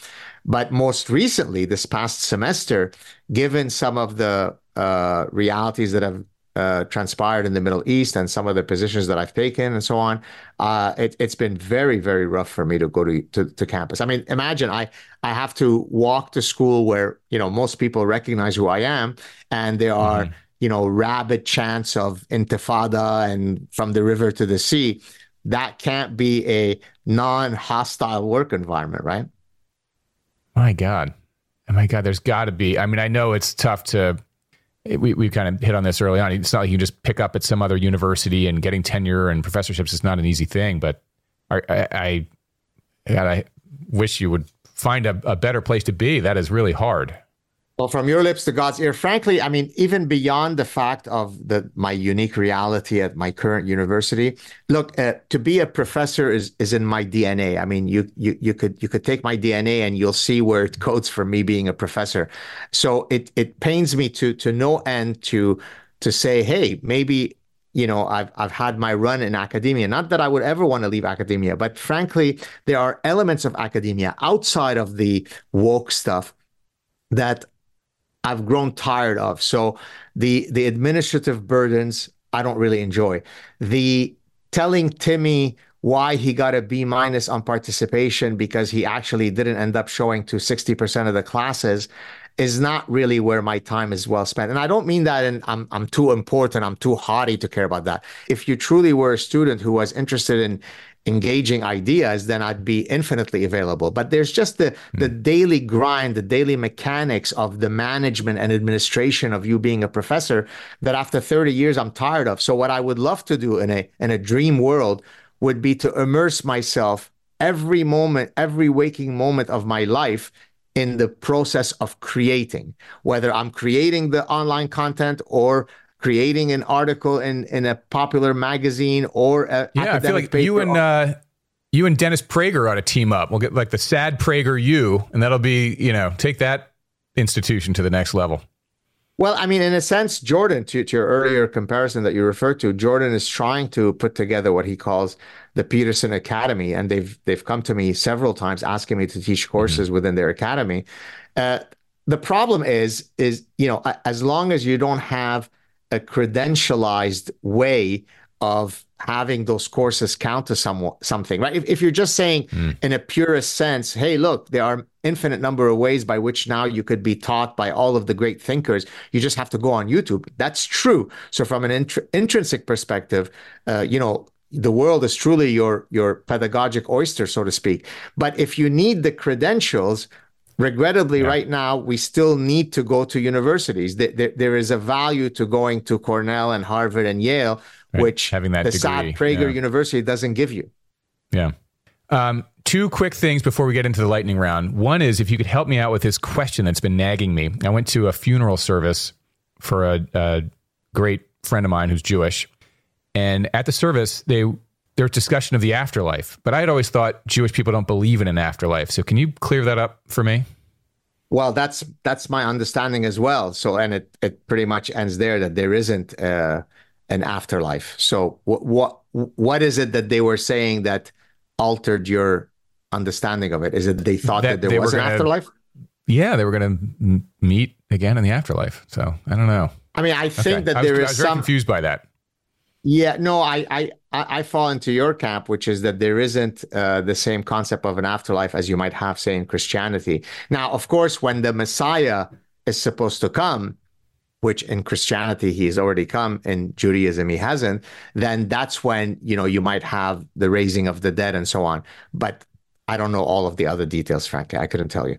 But most recently, this past semester, given some of the uh, realities that have uh, transpired in the Middle East and some of the positions that I've taken and so on, uh, it, has been very, very rough for me to go to, to, to campus. I mean, imagine I I have to walk to school where you know most people recognize who I am, and there are mm-hmm. You know rabid chants of Intifada and from the river to the sea. That can't be a non-hostile work environment, right? My God, oh my God, there's got to be. I mean, I know it's tough to we, we kind of hit on this early on. It's not like you just pick up at some other university and getting tenure and professorships is not an easy thing. But I, I, I, I wish you would find a, a better place to be. That is really hard. Well, from your lips to God's ear, frankly, I mean, even beyond the fact of the my unique reality at my current university, look, uh, to be a professor is is in my DNA. I mean, you you you could you could take my DNA and you'll see where it codes for me being a professor. So it it pains me to to no end to to say, hey, maybe you know I've I've had my run in academia. Not that I would ever want to leave academia, but frankly, there are elements of academia outside of the woke stuff that I've grown tired of. So the the administrative burdens I don't really enjoy. The telling Timmy why he got a B minus on participation because he actually didn't end up showing to 60% of the classes is not really where my time is well spent. And I don't mean that and I'm I'm too important, I'm too haughty to care about that. If you truly were a student who was interested in engaging ideas, then I'd be infinitely available. But there's just the mm. the daily grind, the daily mechanics of the management and administration of you being a professor that after 30 years I'm tired of. So what I would love to do in a in a dream world would be to immerse myself every moment, every waking moment of my life in the process of creating, whether I'm creating the online content or creating an article in in a popular magazine or a yeah, I feel like you and uh, you and Dennis Prager ought to team up. We'll get like the Saad Prager you, and that'll be you know take that institution to the next level. Well, I mean, in a sense, Jordan, to, to your earlier comparison that you referred to, Jordan is trying to put together what he calls the Peterson Academy, and they've they've come to me several times asking me to teach courses mm-hmm. within their academy. Uh, the problem is, is you know, as long as you don't have a credentialized way of having those courses count to some, something, right? If, if you're just saying mm. in a purest sense, hey, look, there are infinite number of ways by which now you could be taught by all of the great thinkers. You just have to go on YouTube. That's true. So from an int- intrinsic perspective, uh, you know, the world is truly your your pedagogic oyster, so to speak. But if you need the credentials, regrettably yeah. right now we still need to go to universities there, there, is a value to going to cornell and harvard and yale right. which having that the degree. Saad prager yeah. university doesn't give you yeah um, two quick things before we get into the lightning round one is if you could help me out with this question that's been nagging me i went to a funeral service for a, a great friend of mine who's jewish and at the service they there's discussion of the afterlife, but I had always thought Jewish people don't believe in an afterlife. So can you clear that up for me? Well, that's that's my understanding as well. So, and it it pretty much ends there that there isn't uh, an afterlife. So, what what what is it that they were saying that altered your understanding of it? Is it they thought that, that there was an gonna, afterlife? Yeah, they were going to meet again in the afterlife. So I don't know. I mean, I think okay. that there I was, is I was some confused by that. Yeah, no, I, I I, I, fall into your camp, which is that there isn't uh, the same concept of an afterlife as you might have, say, in Christianity. Now, of course, when the Messiah is supposed to come, which in Christianity he's already come, in Judaism he hasn't, then that's when you know you might have the raising of the dead and so on. But I don't know all of the other details, frankly. I couldn't tell you.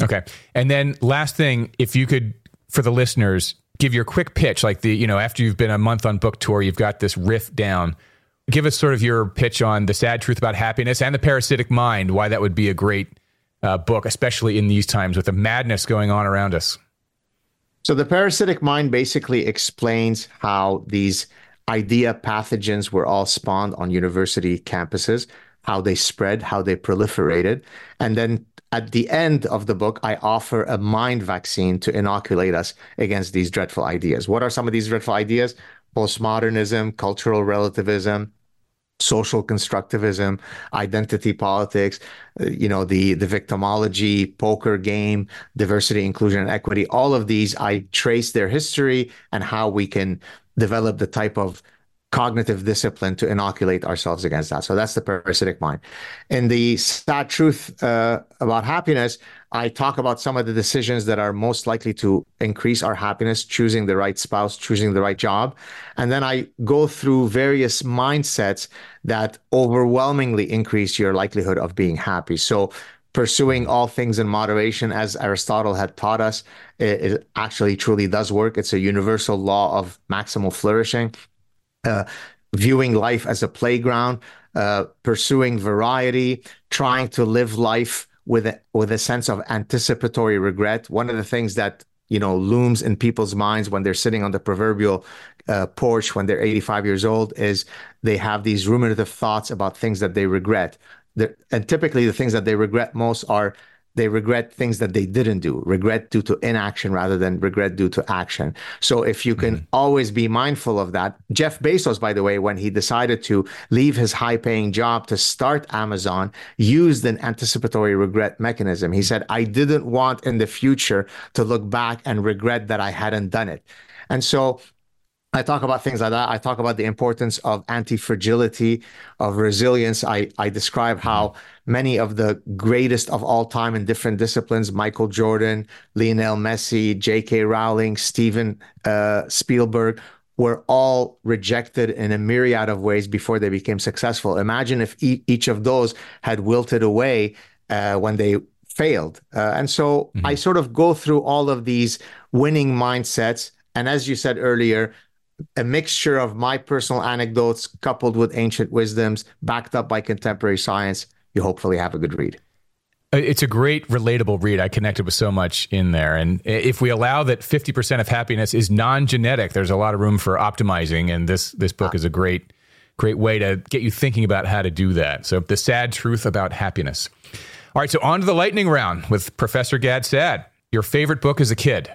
Okay. And then last thing, if you could, for the listeners, give your quick pitch, like the, you know, after you've been a month on book tour, you've got this riff down. Give us sort of your pitch on the Saad truth about happiness and the parasitic mind, why that would be a great uh, book, especially in these times with the madness going on around us. So, the parasitic mind basically explains how these idea pathogens were all spawned on university campuses, how they spread, how they proliferated, and then at the end of the book, I offer a mind vaccine to inoculate us against these dreadful ideas. What are some of these dreadful ideas? Postmodernism, cultural relativism, social constructivism, identity politics, uh, you know, the the victimology, poker game, diversity, inclusion, and equity. All of these, I trace their history and how we can develop the type of cognitive discipline to inoculate ourselves against that. So that's the parasitic mind. In the Saad truth uh, about happiness, I talk about some of the decisions that are most likely to increase our happiness, choosing the right spouse, choosing the right job. And then I go through various mindsets that overwhelmingly increase your likelihood of being happy. So pursuing all things in moderation, as Aristotle had taught us, it, it actually truly does work. It's a universal law of maximal flourishing viewing life as a playground, uh, pursuing variety, trying to live life with a, with a sense of anticipatory regret. One of the things that you know looms in people's minds when they're sitting on the proverbial uh, porch when they're 85 years old is they have these ruminative thoughts about things that they regret. The, and typically, the things that they regret most are they regret things that they didn't do, regret due to inaction rather than regret due to action. So if you can mm-hmm. always be mindful of that, Jeff Bezos, by the way, when he decided to leave his high paying job to start Amazon, used an anticipatory regret mechanism. He said, I didn't want in the future to look back and regret that I hadn't done it. And so I talk about things like that. I talk about the importance of anti-fragility, of resilience. I, I describe how many of the greatest of all time in different disciplines, Michael Jordan, Lionel Messi, J.K. Rowling, Steven uh, Spielberg, were all rejected in a myriad of ways before they became successful. Imagine if e- each of those had wilted away uh, when they failed. Uh, and so mm-hmm. I sort of go through all of these winning mindsets. And as you said earlier, a mixture of my personal anecdotes coupled with ancient wisdoms backed up by contemporary science, you hopefully have a good read. Uh, it's a great relatable read. I connected with so much in there. And if we allow that 50% of happiness is non-genetic, there's a lot of room for optimizing. And this, this book is a great, great way to get you thinking about how to do that. So the Saad truth about happiness. All right. So on to the lightning round with Professor Gad Saad Your favorite book as a kid?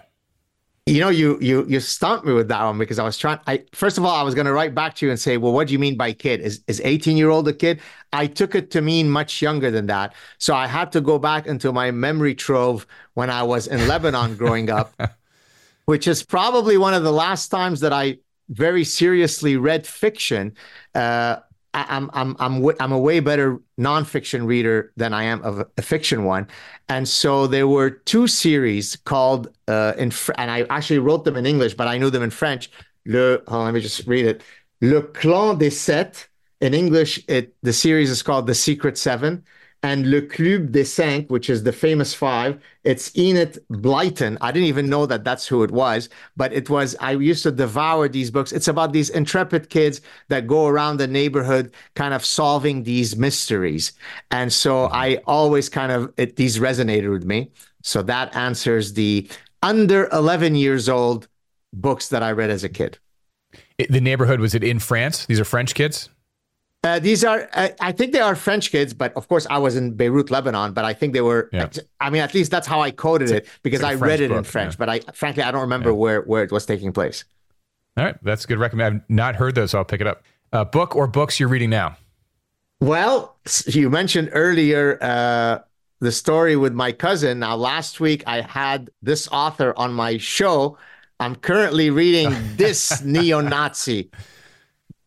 You know, you you you stumped me with that one because I was trying. I first of all, I was going to write back to you and say, "Well, what do you mean by kid? Is is eighteen year old a kid?" I took it to mean much younger than that, so I had to go back into my memory trove when I was in Lebanon growing up, which is probably one of the last times that I very seriously read fiction. Uh, I'm I'm I'm I'm a way better nonfiction reader than I am of a fiction one, and so there were two series called uh, in and I actually wrote them in English, but I knew them in French. Le oh, let me just read it. Le Clan des Sept. In English, it the series is called The Secret Seven, and Le Club des Cinq, which is the famous five. It's Enid Blyton. I didn't even know that that's who it was, but it was. I used to devour these books. It's about these intrepid kids that go around the neighborhood, kind of solving these mysteries. And so mm-hmm. I always kind of it, these resonated with me. So that answers the under 11 years old books that I read as a kid. The neighborhood was it in France? These are French kids. Uh, these are, uh, I think they are French kids, but of course I was in Beirut, Lebanon. But I think they were. Yeah. I mean, at least that's how I coded it because like I read it book, in French. Yeah. But I, frankly, I don't remember yeah. where where it was taking place. All right, that's a good recommend. I've not heard those, so I'll pick it up. Uh, book or books you're reading now? Well, you mentioned earlier uh, the story with my cousin. Now, last week I had this author on my show. I'm currently reading this neo-Nazi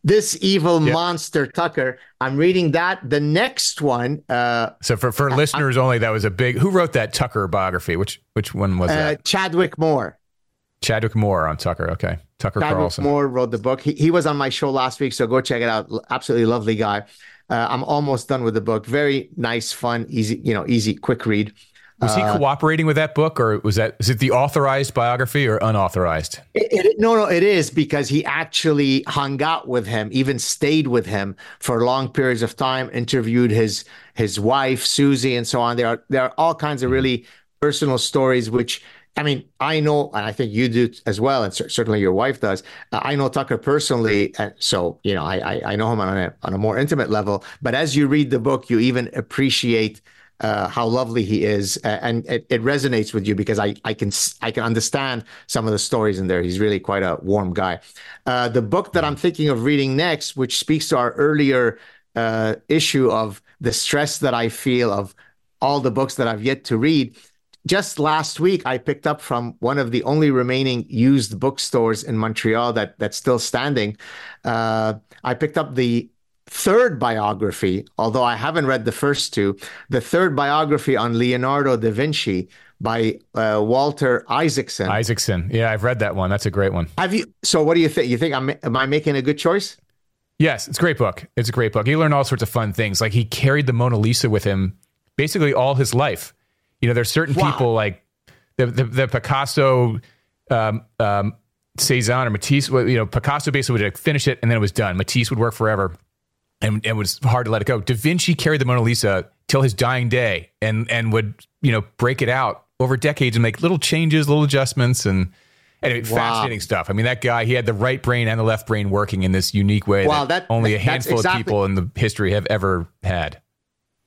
this evil yep. monster Tucker. I'm reading that. The next one. Uh, so for for listeners only, that was a big. Who wrote that Tucker biography? Which which one was uh, that? Chadwick Moore. Chadwick Moore on Tucker. Okay, Tucker Chadwick Carlson. Moore wrote the book. He he was on my show last week, so go check it out. Absolutely lovely guy. Uh, I'm almost done with the book. Very nice, fun, easy. You know, easy, quick read. Was he uh, cooperating with that book, or was that is it the authorized biography or unauthorized? It, it, no, no, it is because he actually hung out with him, even stayed with him for long periods of time. Interviewed his his wife Susie and so on. There are there are all kinds of really personal stories, which I mean, I know, and I think you do as well, and certainly your wife does. Uh, I know Tucker personally, and so you know, I I, I know him on a on a more intimate level. But as you read the book, you even appreciate uh, how lovely he is, uh, and it, it, resonates with you because I, I can I can understand some of the stories in there. He's really quite a warm guy. Uh, the book that I'm thinking of reading next, which speaks to our earlier uh, issue of the stress that I feel of all the books that I've yet to read. Just last week, I picked up from one of the only remaining used bookstores in Montreal that that's still standing. Uh, I picked up the third biography, although I haven't read the first two, the third biography on Leonardo da Vinci by uh, Walter Isaacson. Isaacson. Yeah, I've read that one. That's a great one. Have you? So, what do you think? You think I'm, am I making a good choice? Yes, it's a great book. It's a great book. You learn all sorts of fun things. Like he carried the Mona Lisa with him basically all his life. You know, there's certain wow. people like the the, the Picasso, um, um, Cezanne or Matisse. You know, Picasso basically would finish it and then it was done. Matisse would work forever and it was hard to let it go. Da Vinci carried the Mona Lisa till his dying day, and and would you know break it out over decades and make little changes, little adjustments, and anyway, wow. fascinating stuff. I mean, that guy he had the right brain and the left brain working in this unique way wow, that, that only a handful exactly, of people in the history have ever had.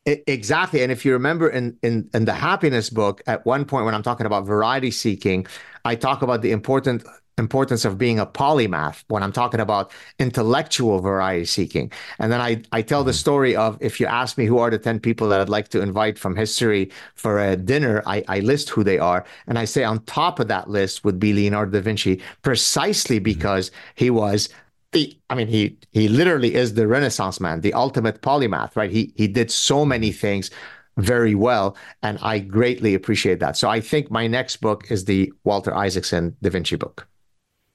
Exactly, and if you remember in in in the happiness book, at one point when I'm talking about variety seeking, I talk about the important importance of being a polymath when I'm talking about intellectual variety seeking. And then I, I tell the mm-hmm. story of if you ask me who are the 10 people that I'd like to invite from history for a dinner, I, I list who they are. And I say on top of that list would be Leonardo da Vinci, precisely mm-hmm. because he was the, I mean, he he literally is the Renaissance man, the ultimate polymath, right? He he did so many mm-hmm. things very well, and I greatly appreciate that. So I think my next book is the Walter Isaacson Da Vinci book.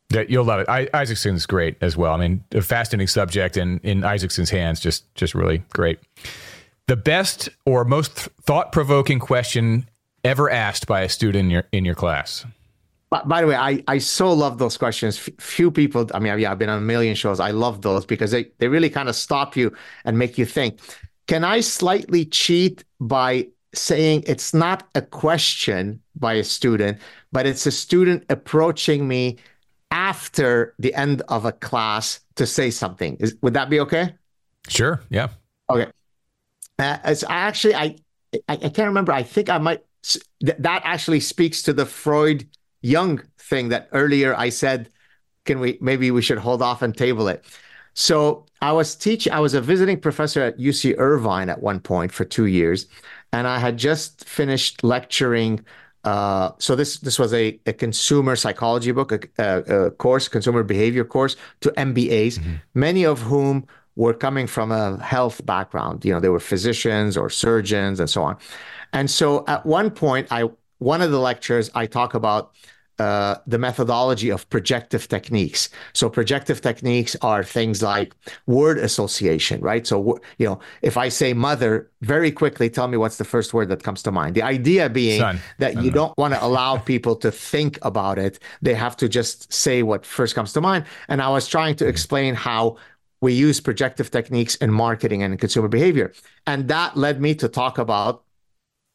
Yeah, you'll love it. I, Isaacson's great as well. I mean, a fascinating subject, and in Isaacson's hands, just just really great. The best or most thought provoking question ever asked by a student in your in your class. By the way, I, I so love those questions. F- few people, I mean, yeah, I've been on a million shows. I love those because they, they really kind of stop you and make you think. Can I slightly cheat by saying it's not a question by a student, but it's a student approaching me after the end of a class to say something. Is, would that be okay? Sure. Yeah. Okay. Uh, as I actually, I, I, I can't remember. I think I might. Th- that actually speaks to the Freud Jung thing that earlier I said. Can we maybe we should hold off and table it? So I was teaching. I was a visiting professor at UC Irvine at one point for two years, and I had just finished lecturing uh, so this this was a, a consumer psychology book, a, a, course, consumer behavior course to MBAs, mm-hmm. many of whom were coming from a health background. You know, they were physicians or surgeons and so on. And so at one point, I one of the lectures I talk about uh, the methodology of projective techniques. So projective techniques are things like word association, right? So you know, if I say mother, very quickly tell me what's the first word that comes to mind. The idea being Son. that you don't want to allow people to think about it; they have to just say what first comes to mind. And I was trying to mm-hmm. explain how we use projective techniques in marketing and in consumer behavior, and that led me to talk about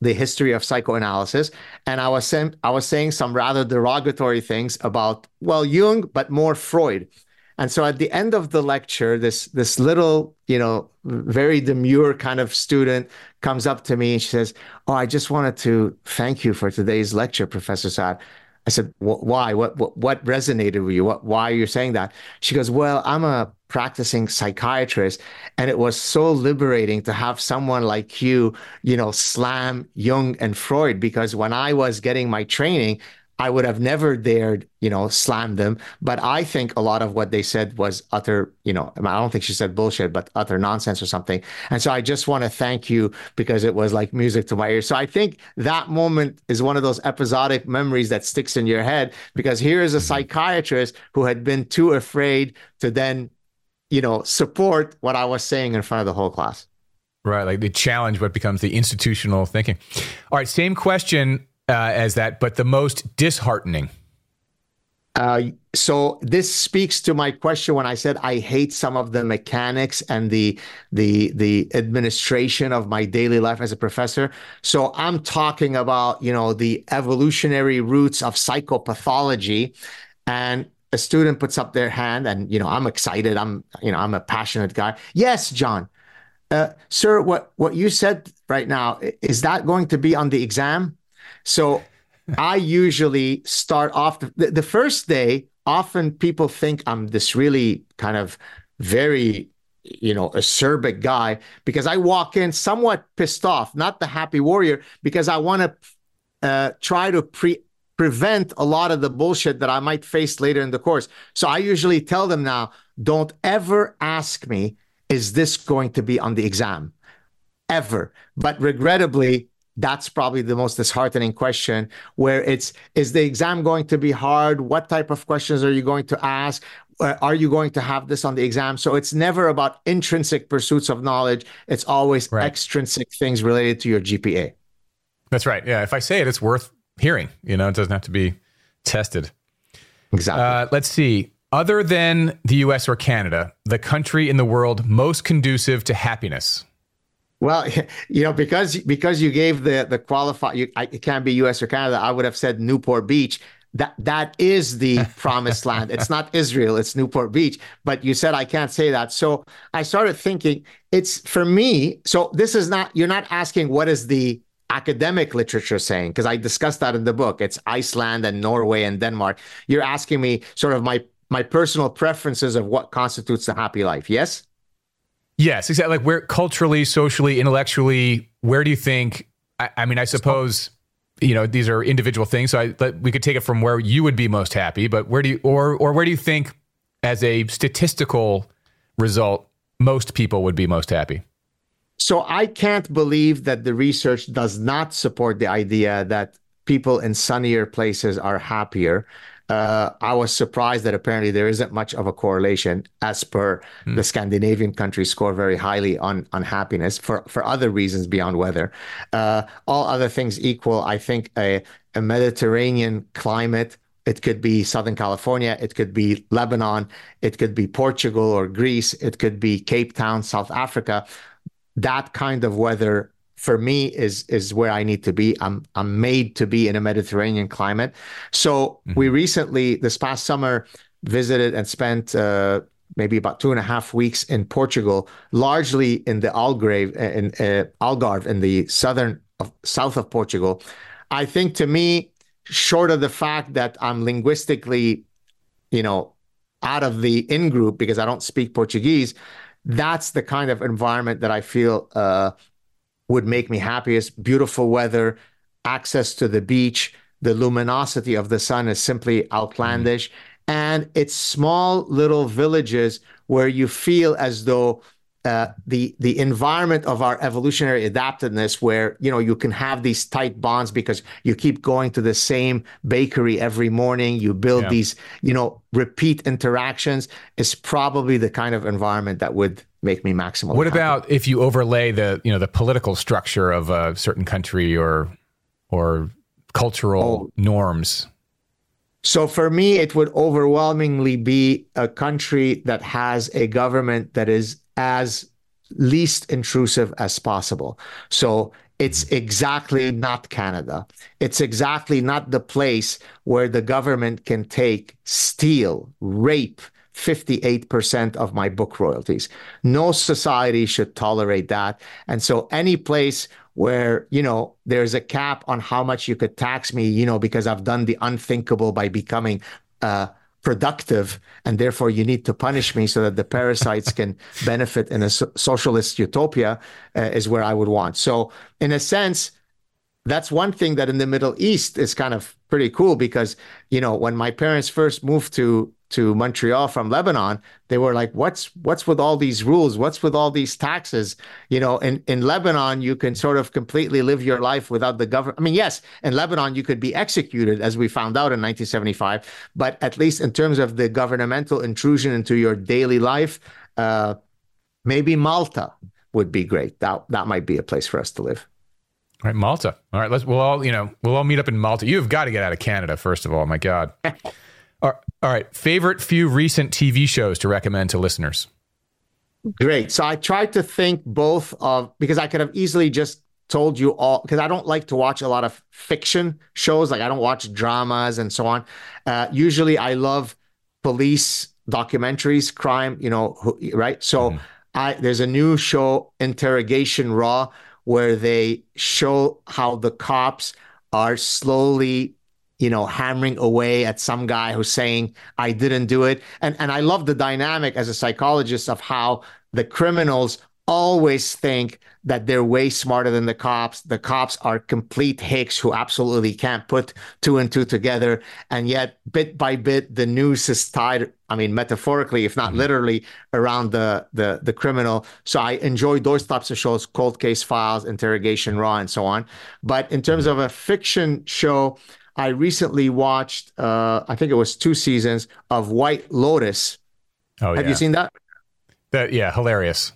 the history of psychoanalysis, and I was saying I was saying some rather derogatory things about well Jung, but more Freud. And so at the end of the lecture, this this little, you know, very demure kind of student comes up to me and she says, "Oh, I just wanted to thank you for today's lecture, Professor Saad." I said, "Why? What, what what resonated with you? What why are you saying that?" She goes, "Well, I'm a practicing psychiatrist and it was so liberating to have someone like you, you know, slam Jung and Freud because when I was getting my training, I would have never dared, you know, slam them. But I think a lot of what they said was utter, you know, I don't think she said bullshit, but utter nonsense or something. And so I just want to thank you because it was like music to my ears. So I think that moment is one of those episodic memories that sticks in your head because here is a psychiatrist who had been too afraid to then, you know, support what I was saying in front of the whole class. Right, like the challenge what becomes the institutional thinking. All right, same question uh, as that, but the most disheartening. Uh, so this speaks to my question when I said I hate some of the mechanics and the the the administration of my daily life as a professor. So I'm talking about you know the evolutionary roots of psychopathology, and a student puts up their hand, and you know I'm excited. I'm you know I'm a passionate guy. Yes, John, uh, sir, what what you said right now is that going to be on the exam? So I usually start off the, the first day. Often people think I'm this really kind of very you know, acerbic guy because I walk in somewhat pissed off, not the happy warrior, because I want to uh, try to pre- prevent a lot of the bullshit that I might face later in the course. So I usually tell them now, don't ever ask me, is this going to be on the exam? Ever. But regrettably, that's probably the most disheartening question where it's is the exam going to be hard what type of questions are you going to ask uh, are you going to have this on the exam so it's never about intrinsic pursuits of knowledge it's always right. extrinsic things related to your gpa that's right yeah if i say it it's worth hearing you know it doesn't have to be tested exactly uh, let's see other than the us or canada the country in the world most conducive to happiness well, you know, because because you gave the the qualify, you, I, it can't be U.S. or Canada. I would have said Newport Beach. That that is the promised land. It's not Israel. It's Newport Beach. But you said I can't say that. So I started thinking. It's for me. So this is not. You're not asking what is the academic literature saying because I discussed that in the book. It's Iceland and Norway and Denmark. You're asking me sort of my my personal preferences of what constitutes a happy life. Yes. Yes, exactly. Like where culturally, socially, intellectually, where do you think? I, I mean, I suppose you know these are individual things. So I, we could take it from where you would be most happy, but where do you, or or where do you think, as a statistical result, most people would be most happy? So I can't believe that the research does not support the idea that people in sunnier places are happier uh, I was surprised that apparently there isn't much of a correlation, as per mm. the Scandinavian countries score very highly on on happiness for for other reasons beyond weather. Uh, all other things equal, I think a, a Mediterranean climate. It could be Southern California. It could be Lebanon. It could be Portugal or Greece. It could be Cape Town, South Africa. That kind of weather for me is is where I need to be. I'm I'm made to be in a Mediterranean climate. So mm-hmm. we recently this past summer visited and spent uh, maybe about two and a half weeks in Portugal, largely in the Algarve in uh, Algarve in the southern of, south of Portugal. I think to me, short of the fact that I'm linguistically, you know, out of the in group because I don't speak Portuguese, that's the kind of environment that I feel uh, would make me happiest. Beautiful weather, access to the beach, the luminosity of the sun is simply outlandish. Mm. And it's small little villages where you feel as though uh, the the environment of our evolutionary adaptedness, where you know you can have these tight bonds because you keep going to the same bakery every morning, you build yeah. these you know repeat interactions, is probably the kind of environment that would make me maximally. What happy. about if you overlay the you know the political structure of a certain country or or cultural oh. norms? So for me, it would overwhelmingly be a country that has a government that is as least intrusive as possible. So it's exactly not Canada. It's exactly not the place where the government can take, steal, rape, 58% of my book royalties. No society should tolerate that. And so any place where, you know, there's a cap on how much you could tax me, you know, because I've done the unthinkable by becoming uh, productive and therefore you need to punish me so that the parasites can benefit in a so- socialist utopia uh, is where I would want. So in a sense, that's one thing that in the Middle East is kind of pretty cool because you know when my parents first moved to to Montreal from Lebanon, they were like, "What's what's with all these rules? What's with all these taxes?" You know, in in Lebanon, you can sort of completely live your life without the government. I mean, yes, in Lebanon, you could be executed, as we found out in 1975, but at least in terms of the governmental intrusion into your daily life, uh, maybe Malta would be great. That that might be a place for us to live. All right, Malta. All right, let's we'll all you know we'll all meet up in Malta. You've got to get out of Canada first of all. My God. all right, favorite few recent TV shows to recommend to listeners. Great. So I tried to think both of because I could have easily just told you all because I don't like to watch a lot of fiction shows. Like I don't watch dramas and so on. Uh, usually, I love police documentaries, crime. You know, right? So. Mm. I, there's a new show, Interrogation Raw, where they show how the cops are slowly you know hammering away at some guy who's saying i didn't do it and and i love the dynamic as a psychologist of how the criminals always think that they're way smarter than the cops. The cops are complete hicks who absolutely can't put two and two together. And yet, bit by bit, the noose is tied. I mean, metaphorically, if not mm-hmm. literally, around the the the criminal. So I enjoy those types of shows, cold case files, interrogation raw, and so on. But in terms of a fiction show, I recently watched. Uh, I think it was two seasons of White Lotus. Oh, yeah. Have yeah. you seen that? That yeah, hilarious.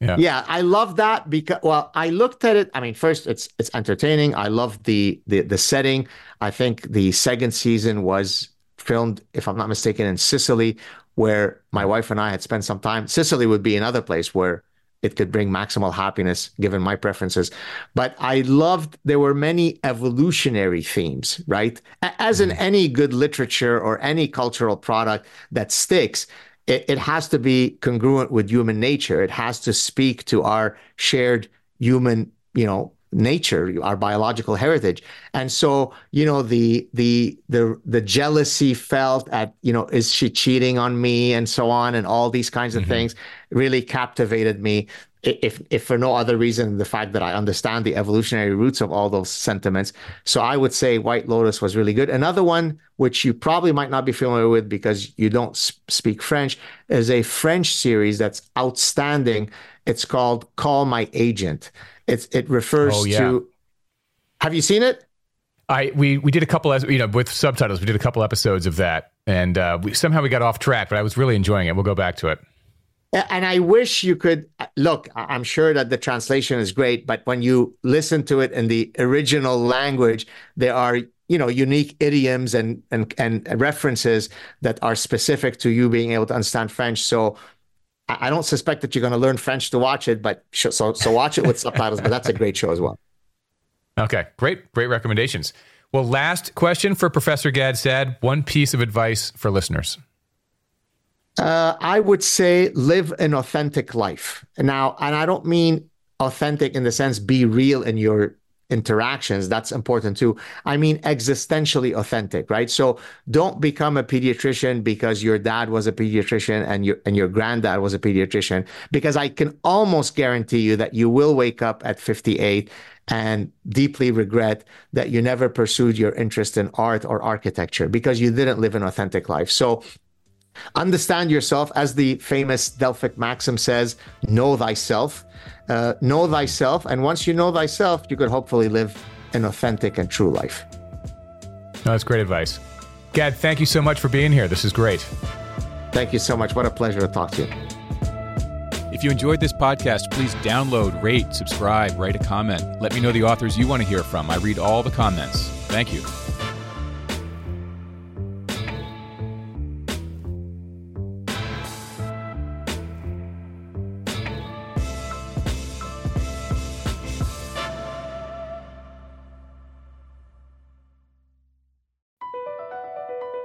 Yeah. yeah, I love that because well, I looked at it. I mean, first it's it's entertaining. I love the the the setting. I think the second season was filmed, if I'm not mistaken, in Sicily, where my wife and I had spent some time. Sicily would be another place where it could bring maximal happiness given my preferences. But I loved there were many evolutionary themes, right? As in mm-hmm. any good literature or any cultural product that sticks, it, it has to be congruent with human nature. It has to speak to our shared human, you know, nature, our biological heritage. And so, you know, the the the the jealousy felt at, you know, is she cheating on me and so on and all these kinds of mm-hmm. things really captivated me if if for no other reason the fact that I understand the evolutionary roots of all those sentiments. So I would say White Lotus was really good. Another one which you probably might not be familiar with because you don't speak French is a French series that's outstanding. It's called Call My Agent. It's it refers oh, yeah. to. Have you seen it? I we we did a couple as you know with subtitles. We did a couple episodes of that, and uh, we, somehow we got off track. But I was really enjoying it. We'll go back to it. And I wish you could look. I'm sure that the translation is great, but when you listen to it in the original language, there are you know unique idioms and and and references that are specific to you being able to understand French. So I don't suspect that you're going to learn French to watch it, but so so watch it with subtitles. But that's a great show as well. Okay, great, great recommendations. Well, last question for Professor Gad Saad. One piece of advice for listeners. Uh, I would say live an authentic life. Now, and I don't mean authentic in the sense be real in your interactions. That's important too. I mean existentially authentic, right? So don't become a pediatrician because your dad was a pediatrician and your and your granddad was a pediatrician, because I can almost guarantee you that you will wake up at 58 and deeply regret that you never pursued your interest in art or architecture because you didn't live an authentic life. So Understand yourself, as the famous Delphic maxim says, know thyself. Uh, know thyself. And once you know thyself, you could hopefully live an authentic and true life. No, that's great advice. Gad, thank you so much for being here. This is great. Thank you so much. What a pleasure to talk to you. If you enjoyed this podcast, please download, rate, subscribe, write a comment. Let me know the authors you want to hear from. I read all the comments. Thank you.